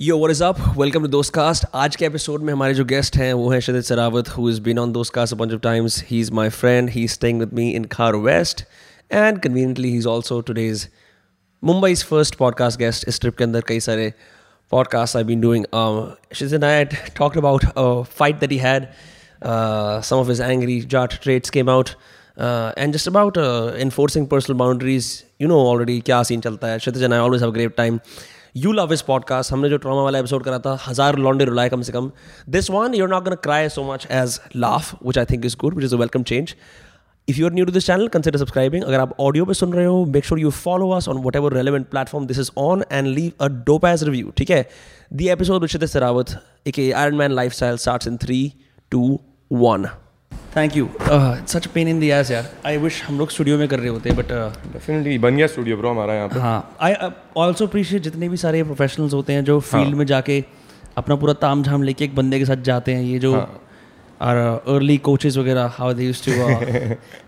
Yo what is up welcome to Dostcast आज के episode में हमारे जो गेस्ट हैं, वो हैं Shadit Sarawat who is been on Dostcast of times he is my friend he is staying with me in Khar west and conveniently he is also today's Mumbai is first podcast guest इस trip के अंदर कई सारे podcast I been doing night talk about fight that he had some of his angry Jat traits came out and just about enforcing personal boundaries you know already क्या scene चलता है Shadit I always have great time you love इस podcast हमने जो trauma वाला episode करा था, हज़ार लॉन्डे रुलाए कम से कम। This one you're not gonna cry so much as laugh which I think is good which is a welcome change if you are new to this channel consider subscribing अगर आप audio पे सुन रहे हो make sure you follow us on whatever relevant platform this is on and leave a dope ass review ठीक है? The episode विच सरावत एक iron man life style start in three two one thank you such pain in the ass यार I wish हम लोग studio में कर रहे होते बट डेफिनेटली बन गया स्टूडियो ब्रो हमारा यहाँ पे हाँ आई ऑल्सो अप्रिशिएट जितने भी सारे प्रोफेशनल्स होते हैं जो फ़ील्ड में जाके अपना पूरा ताम झाम लेके एक बंदे के साथ जाते हैं। ये जो और अर्ली कोचेस वगैरह how they used to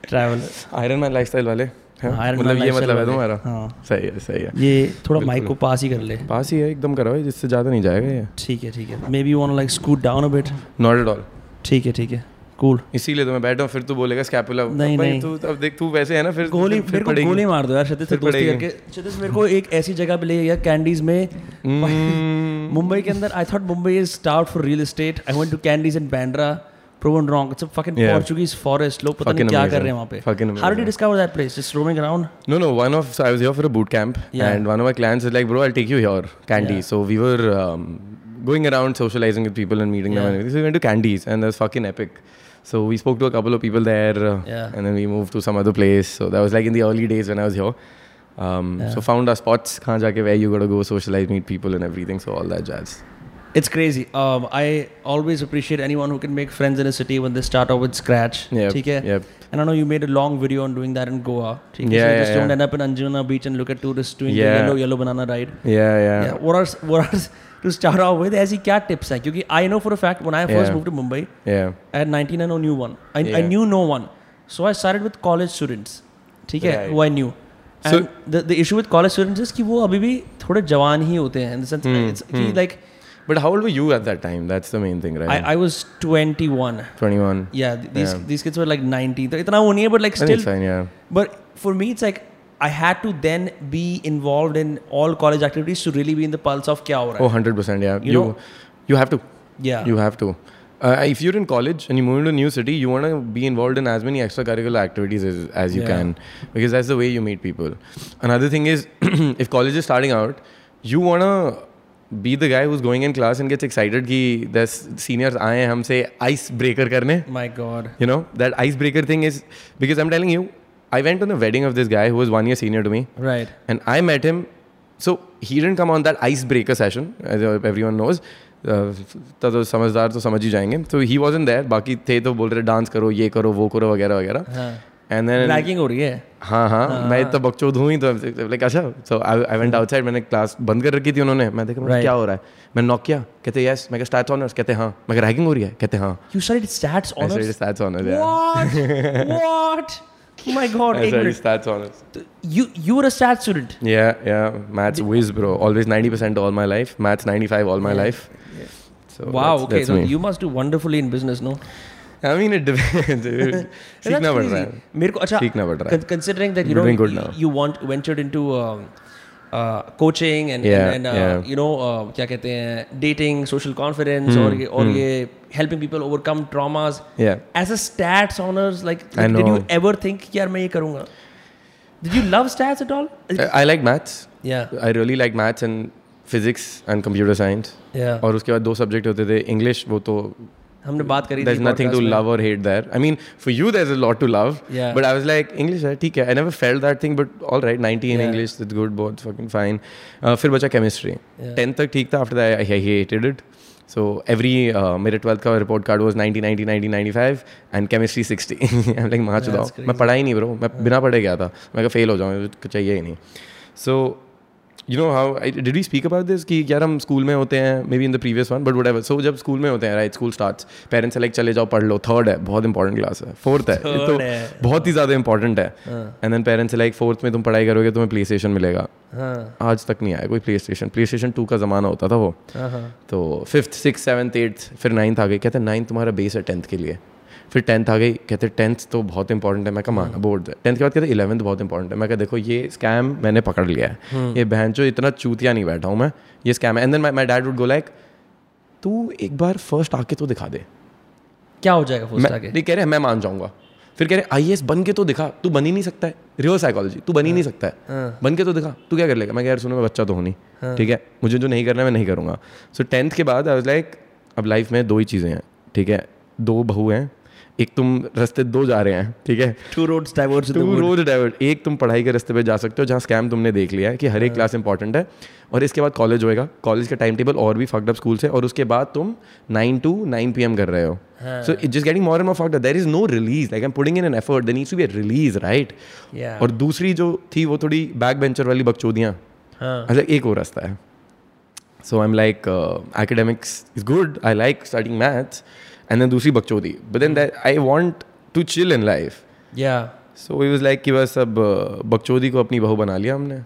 travel iron man lifestyle वाले हैं? हाँ, मतलब ये मतलब है तुम्हारा? हाँ। सही है सही है। ये थोड़ा माइक को पास ही कर ले। पास ही है एकदम करो जिससे ज़्यादा नहीं जाएगा ये। ठीक है ठीक है। Maybe want like scoot down a bit not at all ठीक है ठीक है। कूल इसीलिए तो मैं बैठा हूँ फिर तू बोलेगा स्कैपुला नहीं नहीं। तू तो अब देख तू वैसे है ना फिर गोली फिर को गोली मार दो यार क्षितिज से करके। क्षितिज मेरे को एक ऐसी जगह पे ले गया कैंडीज में। हम्म। मुंबई के अंदर I thought Mumbai is start for real estate I went to Candies in Bandra proven wrong it's a fucking Portuguese forest लोग पता नहीं क्या कर रहे हैं वहाँ पे। How did you discover that place just roaming around no no one of I was here for a boot camp and one of my clients is like bro I will take you here Candy so we were going around socializing with people and meeting yeah. them and so we went to candies and that was fucking epic. So we spoke to a couple of people there, uh, yeah. and then we moved to some other place. So that was like in the early days when I was here. Um, yeah. So found our spots, khaan where you gotta go, socialize, meet people, and everything. So all that jazz. It's crazy. Um, I always appreciate anyone who can make friends in a city when they start off with scratch. Yep, yep. And I know you made a long video on doing that in Goa. Yeah, so you yeah, just yeah. don't end up in Anjuna Beach and look at tourists doing yeah. the yellow yellow banana ride. Yeah, yeah. yeah. What are what are to start off with? ऐसी क्या tips हैं? क्योंकि I know for a fact when I first Yeah. moved to Mumbai Yeah. at 19 I know knew one. I, yeah. I knew no one. So I started with college students. ठीक है? Right. Who I knew. So- And the, the issue with college students is कि वो अभी भी थोड़े जवान ही होते हैं in the sense Hmm, it's कि like But how old were you at that time? That's the main thing, right? I, I was 21 Twenty-one. Yeah, these Yeah. these kids were like 90. तो इतना वो but like still. fine. Yeah. But for me, it's like I had to then be involved in all college activities to really be in the pulse of क्या हो रहा Oh, है. 100%. Yeah. You You, know- you have to. Yeah. You have to. Uh, if you're in college and you move into a new city, you want to be involved in as many extracurricular activities as, as you Yeah. can because that's the way you meet people. Another thing is, if college is starting out, you want to be the guy who's going in class and gets excited कि there's seniors आए हैं हमसे ice breaker करने My God. you know that icebreaker thing is because i'm telling you i went on a wedding of this guy who was one year senior to me Right. and i met him so he didn't come on that icebreaker session as everyone knows uh, तो तो समझदार तो समझ ही जाएंगे तो he was in there बाकी थे तो बोल रहे डांस करो ये करो वो करो वगैरह वगैरह हाँ. एंड देन Ragging हो रही है. हाँ हाँ मैं इतना बकचोद हूँ ही तो लाइक अच्छा सो आई वेंट आउटसाइड मैंने क्लास बंद कर रखी थी उन्होंने मैं देखा मैं Right. क्या हो रहा है मैं नॉक किया कहते यस मैं स्टैट्स ऑनर्स कहते हाँ मैं रैगिंग हो रही है कहते हाँ You studied stats I studied honors. stats honors yeah What? what? Oh my God. I एक studied minute. stats honors You you were a stats student. Yeah, yeah. Maths whiz, bro. Always 90% all my life. Maths 95 all my life. So Wow. that's, okay. that's so me. you must do wonderfully in business, no? I mean, it depends. That's सीखना पड़ crazy. रहा है. मेरे को अच्छा सीखना पड़ रहा है. con- considering that you coaching and क्या कहते हैं डेटिंग सोशल कॉन्फिडेंस और ये और hmm. ये helping people overcome traumas as a stats honours like did you ever think यार मैं ये करूँगा did you love stats at all I like maths या I really like maths and physics and computer science और उसके बाद दो subject होते थे इंग्लिश वो तो हमने बात करी थी देयर नथिंग टू लव और hate there I mean for you there is a lot to love but I was like English है ठीक है. I never felt that thing but all right 90 in English it's good both fucking fine फिर बचा chemistry 10th तक ठीक था after that I hated it so every मेरे twelfth का report card was ninety ninety ninety ninety five and chemistry sixty and like माँ चुनाव मैं पढ़ा ही नहीं ब्रो मैं बिना पढ़े गया था. मैं फेल हो जाऊँ चाहिए ही नहीं. So you know how did we speak about this कि यार हम स्कूल में होते हैं maybe in the previous one but whatever so जब स्कूल में होते हैं राइट स्कूल स्टार्ट्स पेरेंट्स से लाइक चले जाओ पढ़ लो. थर्ड है बहुत इंपॉर्टेंट क्लास है. फोर्थ है. तो बहुत ही ज़्यादा इंपॉर्टेंट है. And then parents like fourth में तुम पढ़ाई करोगे तुम्हें प्ले स्टेशन मिलेगा. हाँ. आज तक नहीं आया कोई play station play station two का ज़माना होता था वो. हाँ हाँ. तो फिफ्थ सिक्स सेवन्थ एट्थ फिर नाइन्थ आ गई कहते हैं नाइन्थ तुम्हारा बेस है टेंथ के लिए. फिर टेंथ आ गई कहते टेंथ तो बहुत इंपॉर्टेंट है मैं कहा माना बोर्ड टेंथ के बाद कहते इलेवंथ बहुत इंपॉर्टेंट है। मैं कहा देखो ये स्कैम मैंने पकड़ लिया है। ये बहन जो इतना चूतिया नहीं बैठा हूँ मैं ये स्कैम है। And then my dad would go like तू एक बार फ़र्स्ट आके तो दिखा दे। क्या हो जाएगा फ़र्स्ट नहीं कह रहे मैं मान जाऊँगा। फिर कह रहे आईएएस बन के तो दिखा तू बन ही नहीं सकता है। रियल साइकोलॉजी तू बन ही नहीं सकता है। हाँ। बन के तो दिखा तू क्या कर लेगा? मैं कह यार सुनो मैं बच्चा तो हूँ नहीं ठीक है? मुझे जो नहीं करना है मैं नहीं करूँगा। सो टेंथ के बाद आई वाज लाइक अब लाइफ में दो ही चीज़ें हैं ठीक है? दो बहू हैं एक तुम रास्ते दो जा रहे हैं ठीक है? Two roads diverge two roads divert एक तुम पढ़ाई के रास्ते पे जा सकते हो जहाँ स्कैम तुमने देख लिया है कि हर एक क्लास इंपॉर्टेंट है और इसके बाद कॉलेज होएगा। कॉलेज का टाइम टेबल और भी फक्ड अप स्कूल से और उसके बाद तुम नाइन टू नाइन पी कर रहे हो। So it just getting more and more fucked there is no release like I am putting in an effort there needs to be release right और दूसरी जो थी वो थोड़ी बैक बेंचर वाली बकचोदियाँ। हाँ। अच्छा एक और रास्ता है। So I am like academics is good I like starting maths and then दूसरी बकचोदी। But then that I want to chill in life या सो ही वाज लाइक कि बस अब uh, बकचोदी को अपनी बहू बना लिया हमने।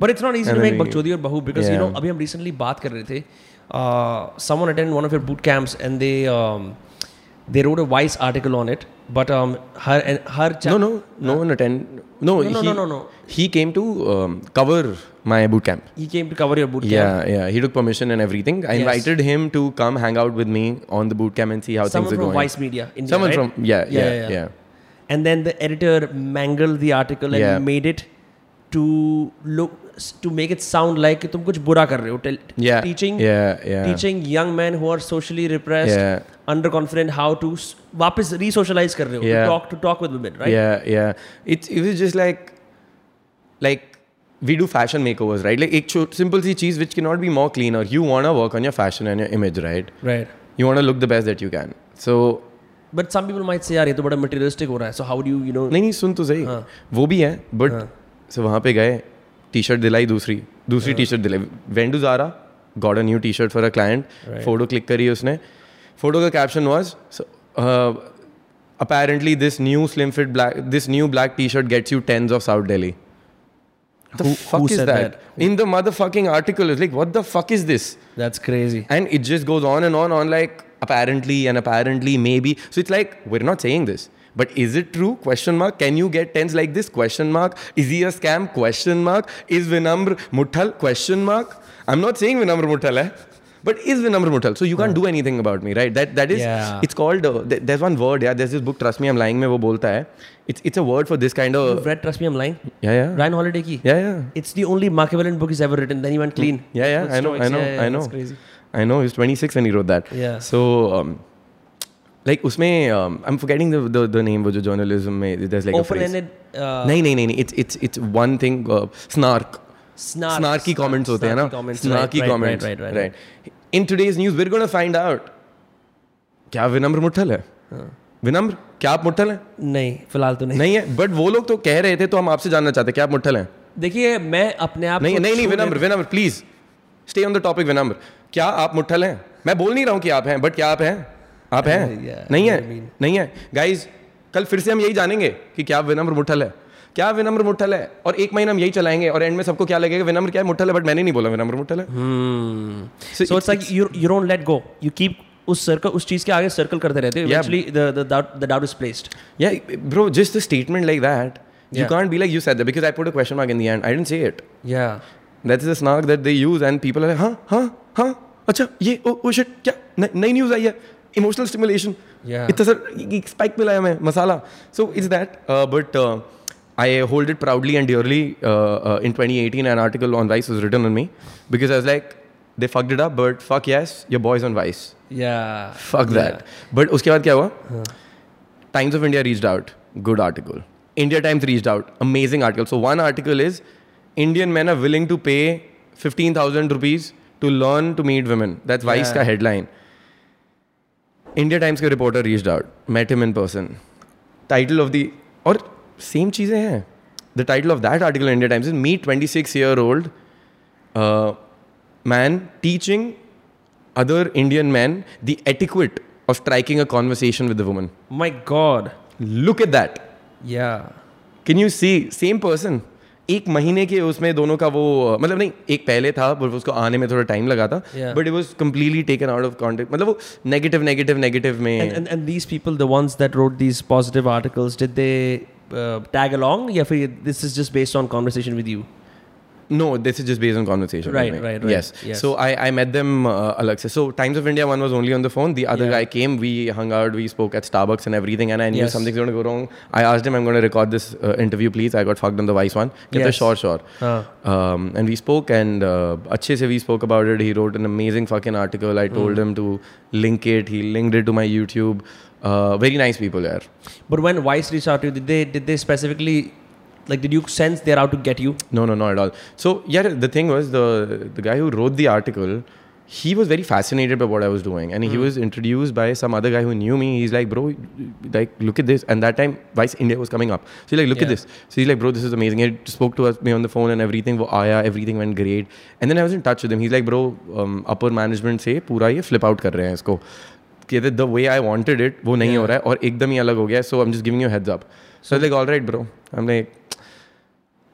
But it's not easy to make बकचोदी और बहू बिकॉज़ यू नो अभी हम रिसेंटली बात कर रहे थे someone attend one of your boot camps and they they wrote a vice article on it but um her and her cha- No, no, no one attend. No, No, no, he, no, no, no. He came to um, cover my boot camp. he came to cover your boot camp Yeah, yeah. He took permission and everything. I Yes. invited him to come hang out with me on the boot camp and see how someone things are from going. vice media India, Someone right? from yeah, yeah, yeah, and then the editor mangled the article and Yeah. made it to look to make it sound like कि तुम कुछ बुरा कर रहे हो Tell- Yeah, teaching yeah, yeah. teaching young men Underconfident how to s- वापस re-socialize कर रहे हो Yeah. to talk to talk with women right Yeah, yeah. It's it was just like like we do fashion makeovers, right? Like एक simple C cheese which cannot be more cleaner. You wanna work on your fashion and your image, right? right You wanna look the best that you can. So but some people might say यार ये तो बड़ा materialistic हो रहा है so how do you you know नहीं नहीं सुन तो सही वो भी है बट सो वहाँ पे गए टी शर्ट दिलाई दूसरी दूसरी टी शर्ट दिलाई went to Zara got a new T shirt for a client photo click करी उसने photo ka caption was uh, apparently this new slim fit black this new black t-shirt gets you tens of South Delhi. The who, fuck who is that? that? In the motherfucking article, it's like, what the fuck is this? That's crazy. And it just goes on and on, on like apparently and apparently maybe. So it's like, we're not saying this but is it true question mark can you get tens like this question mark is he a scam question mark is vinamr muthal question mark i'm not saying vinamr muthal eh? but is vinamr muthal so you can't do anything about me right that that is Yeah. it's called uh, th- there's one word yeah there's this book trust me i'm lying mein wo bolta hai it's it's a word for this kind of You've read Trust Me I'm Lying yeah yeah Ryan Holiday की yeah yeah it's the only Machiavellian book he's ever written then he went clean Yeah, yeah, With I know, I Stoics. know, Yeah, yeah, I know. that's crazy I know. He was 26 when he wrote that. Yeah. So, um, like, उसमें um, I'm forgetting the, the the name वो जो journalism में there's like a phrase. open-ended uh, नहीं नहीं नहीं नहीं it's it's it's one thing uh, snark. snark Snarky comments होते हैं ना? snarky comments, snarky right, right, comments right, right, right, right. In today's news we're gonna find out क्या विनम्र मुठल है? विनम्र? क्या आप मुठल हैं? नहीं फ़िलहाल तो नहीं। नहीं है बट वो लोग तो कह रहे थे तो हम आपसे जानना चाहते हैं क्या आप मुठल हैं? देखिए मैं अपने आप नहीं नहीं नहीं Vinamra Vinamra please stay on the topic Vinamra. क्या आप मुठल हैं? मैं बोल नहीं रहा हूँ कि आप हैं बट क्या आप हैं? आप हैं? नहीं है नहीं है। गाइज़ कल फिर से हम यही जानेंगे कि क्या विनम्र मुठल है। क्या विनम्र मुठल है? और एक महीना हम यही चलाएँगे और एंड में सबको क्या लगेगा विनम्र क्या मुठल है बट मैंने नहीं बोला विनम्र मुठल है। सो उस सर्कल उस चीज़ के आगे सर्कल करते रहते actually the the doubt is placed या bro just the statement like that you can't be like you said that because I put a question mark in the end I didn't say it या that is a snark that they use and people are हाँ हाँ हाँ अच्छा ये ओ ओ shit क्या नई news आई है इमोशनल स्टिमुलेशन या इतना सर स्पाइक मिला है मैं मसाला। So is that but I hold it proudly and dearly in 2018 an article on Vice was written on me because I was like they fucked it up but fuck yes your boys on Vice yeah fuck that but उसके बाद क्या हुआ Times of India reached out. Good article. India Times reached out. Amazing article. So one article is Indian men are willing to pay 15,000 rupees to learn to meet women. That's Vice Yeah. का headline. India Times के reporter reached out. Met him in person. Title of the और Same चीज़ें हैं. The title of that article in India Times is Meet 26 year old uh, man teaching other Indian men the etiquette of striking a conversation with the woman. My God. Look at that. Yeah. Can you see same person एक महीने के उसमें दोनों का वो मतलब नहीं एक पहले था बट उसको आने में थोड़ा टाइम लगा था but it was completely taken out of context मतलब वो नेगेटिव नेगेटिव नेगेटिव में and these people the ones that wrote these positive articles did they tag along या फिर this is just based on conversation with you No, this is just based on conversation. Right, right, right. Yes. yes. So I, I met them, uh, Alexis. So Times of India one was only on the phone. The other yeah. guy came. We hung out. We spoke at Starbucks and everything. And I knew yes. something's going to go wrong. I asked him, I'm going to record this uh, interview, please. I got fucked on the Vice one. Yes. The sure, sure. Huh. Um, and we spoke and uh, se we spoke about it. He wrote an amazing fucking article. I told mm. him to link it. He linked it to my YouTube. Uh, very nice people there. But when Vice reached out to you, did they did they specifically like did you sense they're out to get you? No, no, not at all. So yeah, the thing was the the guy who wrote the article, he was very fascinated by what I was doing, and he was introduced by some other guy who knew me. He's like, bro, like look at this. And that time, Vice India was coming up. So he's like, look at Yeah. this. So he's like, bro, this is amazing. He spoke to us me on the phone and everything. वो आया, everything went great. And then I was in touch with him. He's like, bro, um, upper management से पूरा ये flip out कर रहे हैं इसको. कहते the way I wanted it वो नहीं हो रहा है और एकदम ही अलग हो गया. So I'm just giving you a heads up. So I was like, all right, bro. I'm like.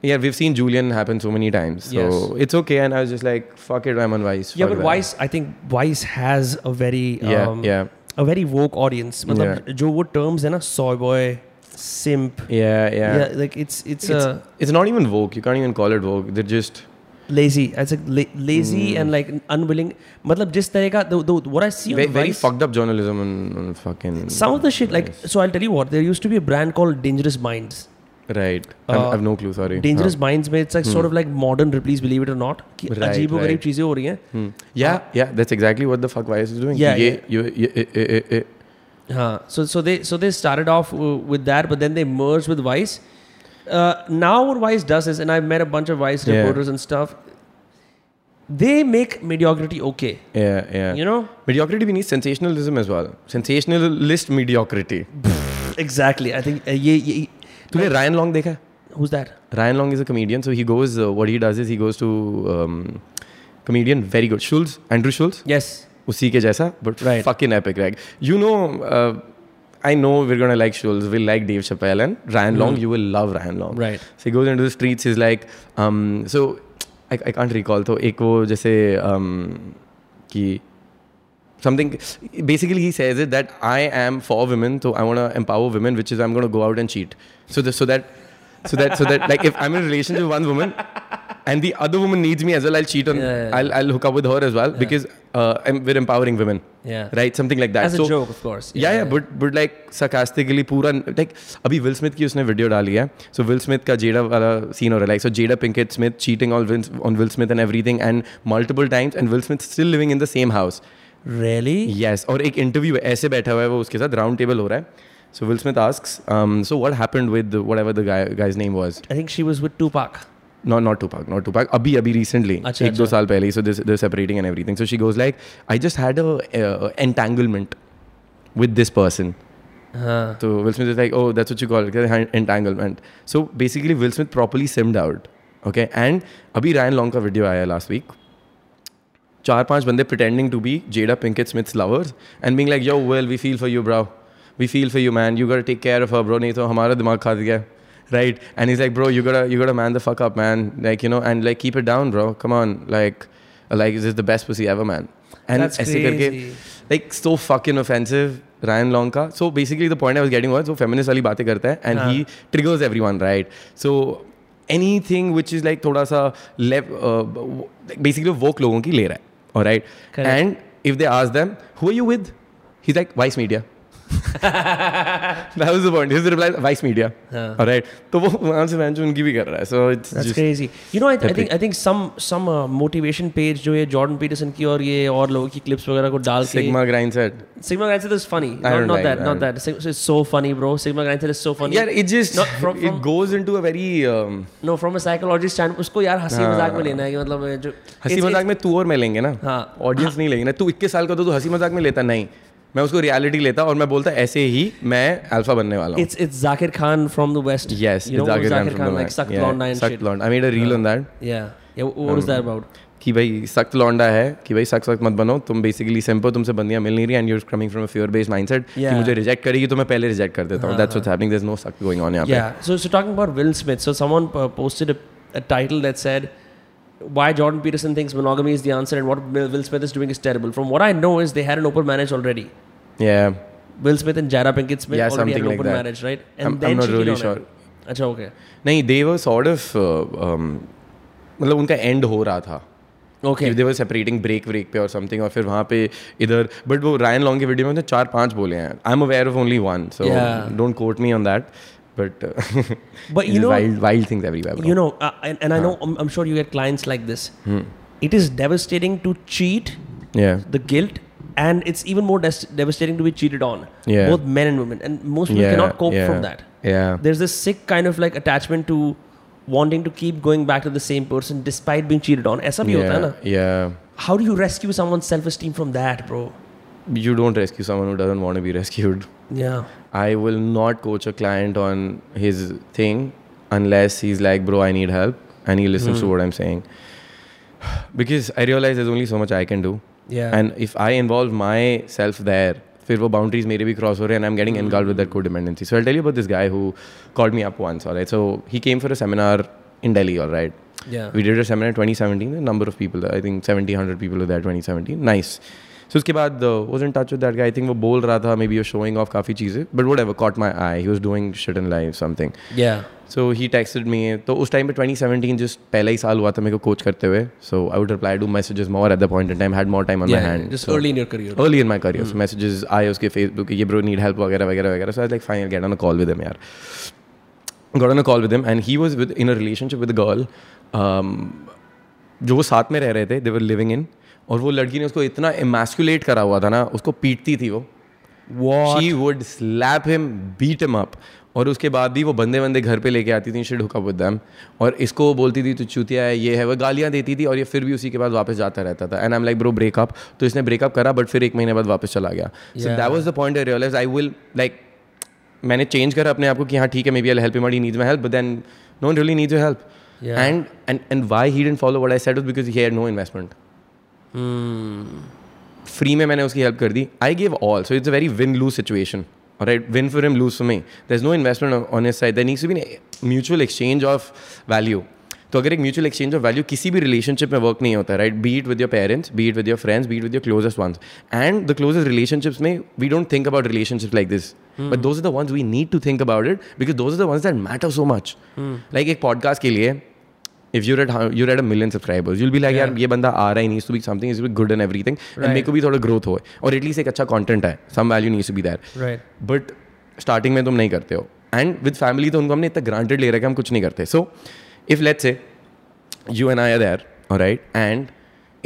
Yeah, we've seen Julian happen so many times. So Yes. it's okay. And I was just like, fuck it, I'm on Vice. Yeah, fuck but that. Vice, I think Vice has a very Yeah, um, yeah. a very woke audience. मतलब जो वो terms है ना soy boy, simp. Yeah, yeah. Yeah, like it's it's, It's, uh, it's not even Vogue. You can't even call it Vogue. They're just. lazy. It's like la- lazy Hmm. and like unwilling. मतलब जिस तरह का the, the, what I see on Very, very Vice, fucked up journalism and, and fucking. some of the shit like so I'll tell you what there used to be a brand called Dangerous Minds. Right. I've, Uh, I've no clue, sorry. Dangerous Huh. Minds में it's like sort of like modern Ripley's Believe It or Not कि Right, अजीब व गरीब right. चीजें हो रही हैं Hmm. Yeah, yeah, that's exactly what the fuck Vice is doing. Yeah, Ye, yeah. You, you, eh, eh, eh, eh. हाँ so so they so they started off uh, with that but then they merged with Vice. Uh, now what Vice does is and I've met a bunch of Vice Yeah. reporters and stuff. They make mediocrity okay. Yeah, yeah. You know Mediocrity, we need sensationalism as well. Sensationalist mediocrity. exactly. I think uh, ये, ये तूने Ryan Long देखा है? who's that? Ryan Long is a comedian, so he goes. Uh, what he does is he goes to um, comedian, very good. Schulz, Andrew Schulz, Yes. उसी के जैसा, but Right. fucking epic. Like you know, uh, I know we're gonna like Schulz, we'll like Dave Chappelle and Ryan Long. You will love Ryan Long. Right. So he goes into the streets. He's like, um, so I, I can't recall. तो एक वो जैसे um, कि something basically he says it that i am for women so i want to empower women which is i'm going to go out and cheat. So the, so that so that so that like if i'm in a relationship with one woman and the other woman needs me as well i'll cheat on yeah, yeah, yeah. I'll, I'll hook up with her as well because uh, we're empowering women. Yeah. Right? Something like that. As so, a joke of course. Yeah yeah, but but like sarcastically pura like abhi will smith ki usne video dali hai. So will smith ka jada wala scene ho raha like so jada pinkett smith cheating on will, on will smith and everything and multiple times and will smith still living in the same house. Really? Yes और एक interview ऐसे बैठा हुआ है वो उसके साथ round table हो रहा है so Will Smith asks so what happened with whatever the guy guy's name was I think she was with Tupac. not not Tupac, not Tupac. Abhi, abhi recently, अच्छा, एक दो अच्छा. साल पहले. So this, they're separating and everything. So she goes like, I just had a uh, entanglement with this person. Huh. So Will Smith is like, oh, that's what you call it, entanglement. So basically, Will Smith properly simmed out. Okay, and अभी Ryan Long का video आया last week. चार पाँच बंदे pretending to be Jada Pinkett Smith's lovers and being like yo well we feel for you bro we feel for you man you gotta take care of her bro नहीं तो हमारा दिमाग खा गया right and is like bro you got you got a man the fuck up man like you know and like keep it down bro come on like like is is the best pussy ever man and ऐसे करके like so fucking offensive Ryan Long का. So basically the point I getting वो feminist वाली बातें करता है and he. Triggers everyone right so anything which is like थोड़ा सा बेसिकली वोक लोगों की ले रहा है. Alright Correct. and if they ask them who are you with? He's like Vice Media that was the point his reply Vice Media हाँ. alright तो वो वहाँ से मैंने उनकी भी कर रहा है so it's That's just crazy. You know, I, I think. I think some some uh, motivation page जो ये Jordan Peterson की और ये और लोगों की clips वगैरह को डाल के Sigma grind set Sigma Grindset is funny. I Not, don't not like that. Not that. It's so funny, bro. Sigma Grindset is so funny. yeah it just Not from- from, it goes into a very um, No, from a psychology standpoint, उसको यार हँसी हाँ. मज़ाक में लेना है कि मतलब जो हँसी मज़ाक में तू और मैं लेंगे ना हाँ. ऑडियंस नहीं लेंगे ना तू इक्कीस साल का तो तू हँसी मज़ाक में लेता नहीं मैं उसको रियलिटी लेता और मैं बोलता ऐसे ही मैं अल्फ़ा बनने वाला it's it's Zakir Khan from the west yes Zakir Khan like सक ब्लॉन्ड एंड सक blonde I made a reel on that या व्हाट इज़ दैट अबाउट कि भाई सख्त लौंडा है कि भाई सख्त सख्त मत बनो। तुम बेसिकली सिंपल तुमसे बंदियाँ मिल नहीं रही and you coming from a fear based mindset कि मुझे रिजेक्ट करेगी तो मैं पहले रिजेक्ट कर देता हूँ। दैट्स व्हाट्स हैपनिंग नो सख्त गोइंग ऑन यहाँ so so talking about Will Smith so someone posted title that said why jordan peterson thinks monogamy is the answer and what will smith is doing is terrible. From what i know is they had an open marriage already. yeah Will Smith and Jada Pinkett Smith Yeah, already had something an like open that. marriage, right? And I'm- then I'm not cheated really on sure. him. अच्छा okay. नहीं they were sort of um, मतलब उनका end हो रहा था Okay. They were separating break break पे और something और फिर वहाँ पे इधर बट वो रायन लॉन्ग की वीडियो में तो चार पांच बोले हैं I am aware of only one so Yeah. Don't quote me on that but But you know- wild wild things everywhere You know, uh, and, and I know, I'm, I'm sure you get clients like this. It is devastating to cheat, या the guilt, and it's even more des- devastating to be cheated on yeah. both men and women. And most people yeah, cannot cope yeah, from that. Yeah. There's this sick kind of like attachment to wanting to keep going back to the same person despite being cheated on. yeah, yeah. How do you rescue someone's self-esteem from that bro? You don't rescue someone who doesn't want to be rescued. Yeah. I will not coach a client on his thing unless he's like bro i need help. And he listens mm. to hmm. what i'm saying. Because i realize there's only so much i can do. Yeah And if I involve myself there, फिर वो boundaries मेरे भी cross हो रहे हैं and I'm getting engulfed with that codependency. So I'll tell you about this guy who called me up once, alright? So he came for a seminar in Delhi, alright? yeah We did a seminar in 2017. A number of people, I think 70, 100 people were there 2017. Nice. So उसके बाद uh, was in touch with that guy. I think वो बोल रहा था maybe you're showing off काफ़ी चीज़ें. But whatever, caught my eye. He was doing shit in life, something. yeah so he texted me तो उस टाइम पे 2017 जिस पहला ही साल हुआ था मेरे को कोच करते हुए। So I would reply to message more at the point in time had more time on hand early in your career so messages आए उसके फेसबुक ये ब्रो नीड हेल्प वगैरह वगैरह वगैरह. So I like fine get on call with him यार. Got on call with him and he was with in relationship with girl जो वो साथ में रह रहे थे दे वर लिविंग इन और वो लड़की ने उसको इतना इमेस्कुलेट करा हुआ था ना उसको पीटती थी वो। What? She would slap him, beat him up. और उसके बाद भी वो बंदे बंदे घर पे लेके आती थी हुक अप विद देम और इसको बोलती थी तू चूतिया है ये है। वो गालियाँ देती थी और ये फिर भी उसी के बाद वापस जाता रहता था। And I am like bro breakup तो इसने ब्रेकअप करा बट फिर एक महीने बाद वापस चला गया। So. That was the point I realise I will like मैंने चेंज करा अपने आप को कि हाँ ठीक है maybe I help him he needs my help but then no really needs your help and and and why he didn't follow what I said because he had no investment free में मैंने उसकी help कर दी। I give all so it's a very win lose situation right win for him lose for me there is no investment on his side there needs to be mutual exchange of value तो अगर एक mutual exchange of value किसी भी relationship में work नहीं होता right be it with your parents be it with your friends be it with your closest ones and the closest relationships में we don't think about relationship like this but those are the ones we need to think about it because those are the ones that matter so much like एक podcast के लिए if you're at how- you're at a million subscribers you'll be like यार ये बंदा आ रहा है needs to be something is good and everything and Right. मेरे को भी थोड़ा growth हो और एटलीस्ट एक अच्छा content है some value needs to be there right but starting में तुम नहीं करते हो एंड विद फैमिली तो उनको हमने इतना ग्रांटेड ले रखा है कि हम कुछ नहीं करते so if let's say you and I are there, all right, and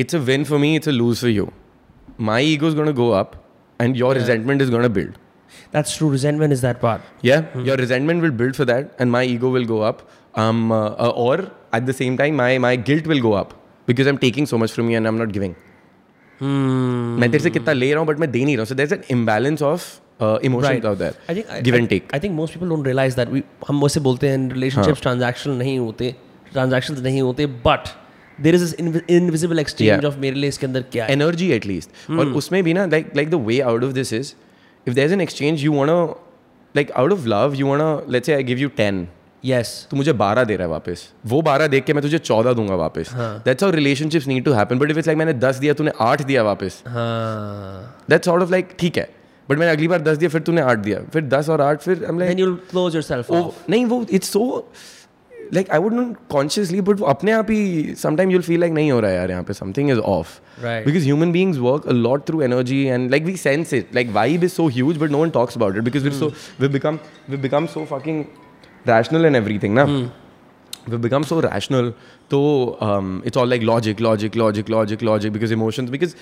it's a win for me, it's a lose for you. My ego is going to go up, and your resentment is going to build. that's true resentment is that part Yeah, your resentment will build for that, and my ego will go up. Um, uh, uh, or at the same time, my my guilt will go up because I'm taking so much from you and I'm not giving. hmm. मैं तेरे से कितना ले रहा हूँ but मैं दे नहीं रहा हूँ so there is an imbalance of emotions Right. Out there I think I, give I, and take I think most people don't realize that we हम वैसे बोलते हैं relationships transactional नहीं होते transactions नहीं होते but there is this invi- invisible exchange Yeah. of मेरे लिए इसके अंदर क्या है एनर्जी एटलीस्ट और उसमें भी ना like like the way out of this is if there is an exchange you want like out of love you want let's say I give you yes तो मुझे बारह दे रहा है वापस। वो बारह देख के मैं तुझे चौदह दूँगा वापस। That's our relationships need to happen but if it's like मैंने दस दिया तूने आठ दिया वापस। दैट्स आउट ऑफ़ लाइक ठीक है। बट मैंने अगली बार दस दिया फिर तूने आठ दिया। फिर दस और आठ फिर लाइक यू क्लोज नहीं वो it's so like I would not consciously but अपने आप ही समटाइम यूल फील लाइक नहीं हो रहा है यार यहाँ पे। Something is off because human beings work a lot through energy and like we sense it like why be so huge but no one talks about it because so we become we become so fucking rational and everything ना we become so rational तो it's all like logic logic logic logic logic because emotions because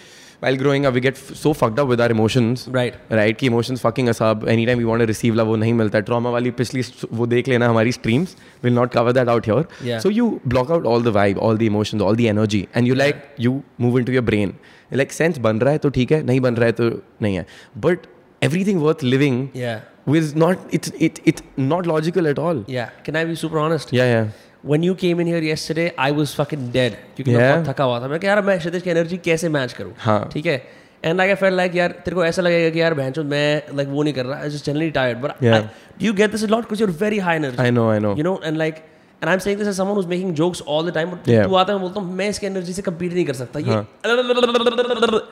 well growing we get so fucked up with our emotions right right कि emotions fucking us any time we want receive love वो नहीं मिलता. है trauma वाली पिछली वो देख लेना हमारी streams will not cover that out your so you block out all the vibe all the emotions all the energy and you like you move into your brain like sense बन रहा है तो ठीक है नहीं बन रहा है तो नहीं है but everything worth living with not it's it it's not logical at all yeah can I be super honest या या when you came in here yesterday I was fucking dead क्योंकि मैं Yeah. बहुत थका हुआ था मैं कहा यार मैं क्षितिज की एनर्जी कैसे मैच करूँ हाँ। ठीक है and like I feel like यार तेरे को ऐसा लगेगा कि यार बहन मैं लाइक वो नहीं कर रहा I just generally tired but Yeah. you get this a lot because you're very high energy I know, I know. you know and like and I'm saying this as someone who's making jokes all the time but Yeah. तू आता है मैं बोलता हूँ मैं इसकी energy से compete नहीं कर सकता ये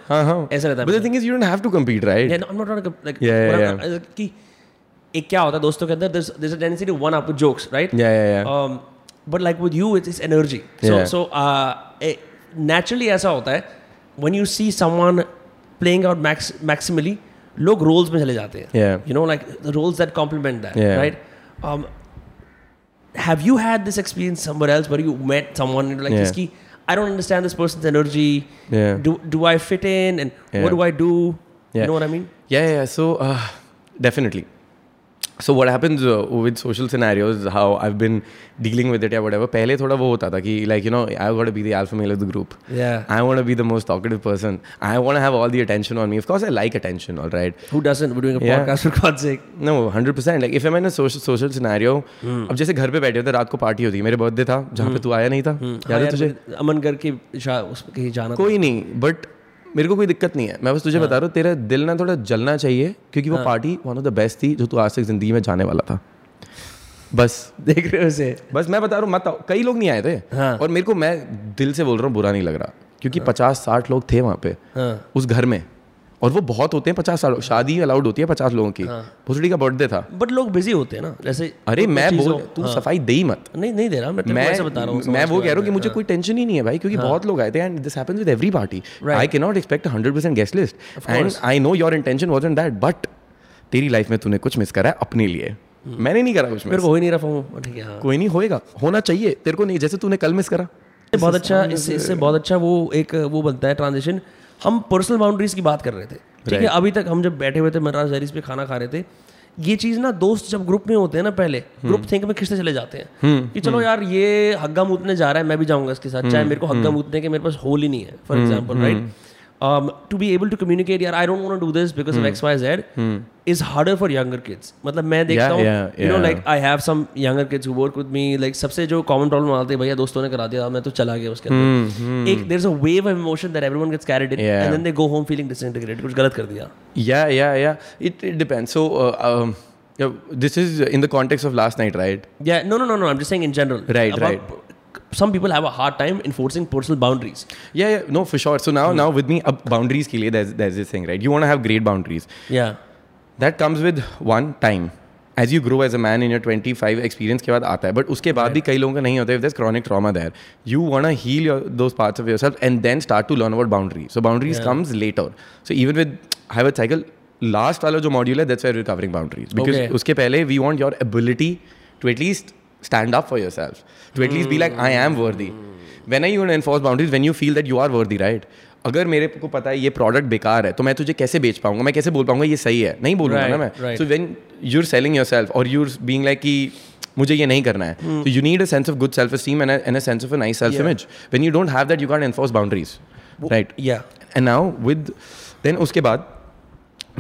हाँ हाँ ऐसा रहता है But the thing is, you don't have to compete, right? Yeah, no, I'm not trying to comp- like Yeah, yeah, what I'm- कि एक क्या होता है दोस्तों के अंदर there's there's a tendency to one up with jokes right Yeah, yeah, yeah. um, but like with you it's, it's energy so Yeah. so uh, eh, naturally ऐसा होता है when you see someone playing out max maximally लोग roles में चले जाते हैं Yeah. you know like the roles that complement that Yeah. right um, have you had this experience somewhere else where you met someone and you're like Yeah. "Iski, I don't understand this person's energy Yeah. do do I fit in and Yeah. what do I do you Yeah. know what I mean Yeah, yeah. So uh, definitely. So what happens uh, with social scenarios, how I've been dealing with it या whatever. पहले थोड़ा वो होता था कि like you know I got to be the alpha male of the group. yeah I want to be the most talkative person. I want to have all the attention on me. Of course, I like attention. All right. who doesn't we're doing a Yeah. podcast for God's sake No, hundred percent. Like if I'm in a social social scenario, अब जैसे घर पे बैठे होते रात को party होती है मेरे बर्थडे था जहाँ पे तू आया नहीं था याद हाँ है यार, तुझे अमन कर के शा- उस पे कहीं जाना था कोई नहीं बट मेरे को कोई दिक्कत नहीं है। मैं बस तुझे हाँ. बता रहा हूँ तेरा दिल ना थोड़ा जलना चाहिए क्योंकि वो party one of the best थी जो तू आज तक ज़िंदगी में जाने वाला था। बस। देख रहे हो उसे। बस मैं बता रहा हूँ मत आओ। कई लोग नहीं आए थे। हाँ। और मेरे को मैं दिल से बोल रहा हूँ बुरा नहीं लग रहा क्योंकि पचास साठ लोग थे वहाँ पे हाँ। उस घर में। और वो बहुत होते हैं पचास साठ शादी अलाउड होती है पचास लोगों की। भोसड़ी का बर्थडे था। बट लोग बिज़ी होते हैं ना जैसे अरे मैं बोल तू हाँ। सफ़ाई दे ही मत। नहीं नहीं दे रहा मैं मैं बता रहा हूँ मैं वो कह रहा हूँ कि मुझे कोई टेंशन ही नहीं है भाई क्योंकि बहुत लोग आए थे and this happens with every party I can not expect hundred percent guest list and I know your intention was that but तेरी लाइफ में तूने कुछ मिस करा है अपने लिए। मैंने नहीं करा कुछ मेरे को हो ही नहीं रहा हूँ ठीक है हाँ। कोई नहीं होएगा। होना चाहिए। तेरे को नहीं जैसे तूने कल मिस करा। बहुत अच्छा इससे बहुत अच्छा वो एक वो बनता है ट्रांजिशन हम पर्सनल बाउंड्रीज की बात कर रहे थे। ठीक है अभी तक हम जब बैठे हुए थे महाराज डायरीज पे खाना खा रहे थे ये चीज़ ना दोस्त जब ग्रुप में होते हैं ना पहले ग्रुप थिंक में खिंचते चले जाते हैं कि चलो यार ये हग्गा मूतने जा रहा है मैं भी जाऊँगा इसके साथ चाहे मेरे को हग्गा मूतने के मेरे पास होल ही नहीं है for example right um, to be able to communicate यार I don't want to do this because of X Y Z is harder for younger kids मतलब मैं देखता Yeah, हूँ yeah, you know yeah. like I have some younger kids who work with me like सबसे जो common problem आती है भैया दोस्तों ने करा दिया मैं तो चला गया उसके अंदर एक there's a wave of emotion that everyone gets carried in Yeah. and then they go home feeling disintegrated कुछ गलत कर दिया Yeah, yeah, yeah. It, it depends. So, uh, um, yeah, this is in the context of last night, right? yeah no no no no I'm just saying in general Right, About- some people have a hard time enforcing personal boundaries Yeah, yeah, no, for sure. So now, now with me, अब boundaries के लिए there's there's this thing, right? You want to have great boundaries. yeah That comes with one time. As you grow as a man in your 25 experience के बाद आता है but उसके बाद भी कई लोगों का नहीं होता if there's chronic trauma there you want to heal your, those parts of yourself and then start to learn about boundaries so boundaries comes later so even with Hybrid Cycle last वाला जो module है that's where we're covering boundaries because Okay. उसके पहले we want your ability to at least stand up for yourself to at least be like I am worthy when are you going to enforce boundaries when you feel that you are worthy right अगर मेरे को पता है ये product बेकार है तो मैं तुझे कैसे बेच पाऊंगा मैं कैसे बोल पाऊंगा ये सही है नहीं बोलूंगा ना Right, मैं right. So when you're selling yourself or you're being like कि मुझे ये नहीं करना है so you need a sense of good self esteem and a, and a sense of a nice self image when you don't have that you can't enforce boundaries right yeah and now with then उसके बाद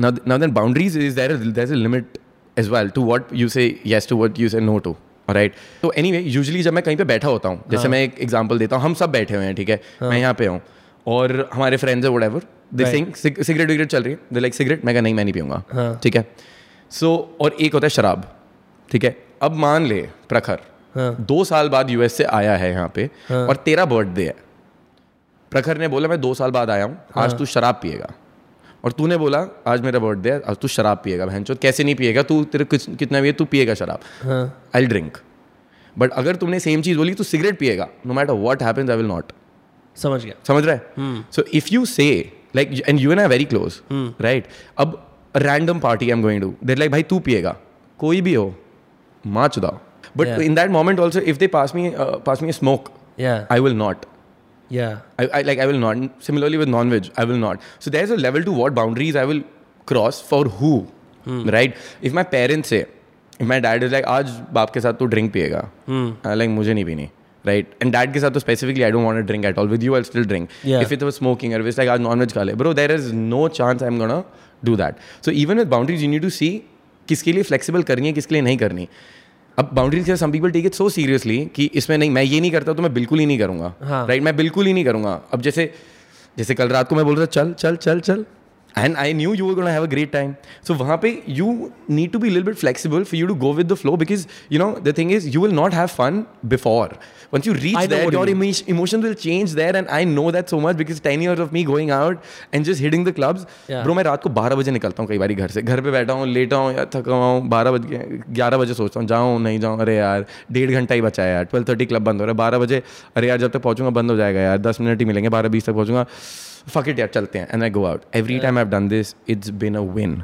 now now then boundaries is there a, there's a limit as well to what you say yes to what you say no to Right तो anyway usually जब मैं कहीं पे बैठा होता हूँ जैसे मैं एक एग्ज़ाम्पल देता हूँ हम सब बैठे हुए हैं ठीक है? मैं यहाँ पे हूँ और हमारे फ्रेंड्स है whatever the Singh cigarette विगरेट चल रही है दे लाइक सिगरेट? मैं कहा नहीं मैं नहीं पीऊँगा। हाँ. ठीक है? सो और एक होता है शराब ठीक है? अब मान ले प्रखर हाँ. दो साल बाद यूएस से आया है यहाँ पे और तेरा बर्थडे है। प्रखर ने बोला मैं दो साल बाद आया हूँ आज तू शराब पिएगा। और तूने बोला आज मेरा बर्थडे है आज तू शराब पिएगा बहन कैसे नहीं पिएगा? तू तेरे कितना भी है तू पिएगा शराब। आई ड्रिंक बट अगर तुमने सेम चीज़ बोली तो सिगरेट पिएगा। No matter what happens I will not समझ गया। समझ रहा है? So if you say like and you and I very close right अब random party I am going to there like भाई तू पिएगा। कोई भी हो माँ चुदाओ but in that moment also if they pass me pass me smoke I will not yeah I, I like I will not. Similarly with non-veg, I will not. So there's a level to what boundaries I will cross for who, right? If my parents say, if my dad is like, आज बाप के साथ तू drink पिएगा, I like मुझे नहीं पीनी, right? And dad के साथ तो specifically I don't want to drink at all. With you I'll still drink. Yeah. If it was smoking or if it's like आज non-veg खा ले, bro, there is no chance I'm gonna do that. So even with boundaries, you need to see किसके लिए flexible करनी है, किसके लिए नहीं करनी. अब boundaries some people take it so seriously कि इसमें नहीं मैं ये नहीं करता तो मैं बिल्कुल ही नहीं करूँगा। हाँ. राइट मैं बिल्कुल ही नहीं करूँगा। अब जैसे जैसे कल रात को मैं बोल रहा चल चल चल चल। And I knew you were going to have a great time. So वहाँ पे you need to be a little bit flexible for you to go with the flow because you know the thing is you will not have fun before. Once you reach I know there, what you your mean. emo- emotions will change there, and I know that so much because ten years of me going out and just hitting the clubs. Yeah. Bro, मैं रात को बारह बजे निकलता हूँ कई बार घर से घर पे बैठा हूँ लेटा हूँ या थका हुआ हूँ बारह बज ग्यारह बजे सोचता हूँ जाऊँ नहीं जाऊँ अरे यार डेढ़ घंटा ही बचा है यार ट्वेल्व थर्टी क्लब बंद हो रहा है बारह बजे अरे यार जब तक पहुँचूँगा बंद हो जाएगा यार दस मिनट ही मिलेंगे बारह बीस तक पहुँचूँगा fuck it यार चलते हैं and I go out every time I've done this it's been a win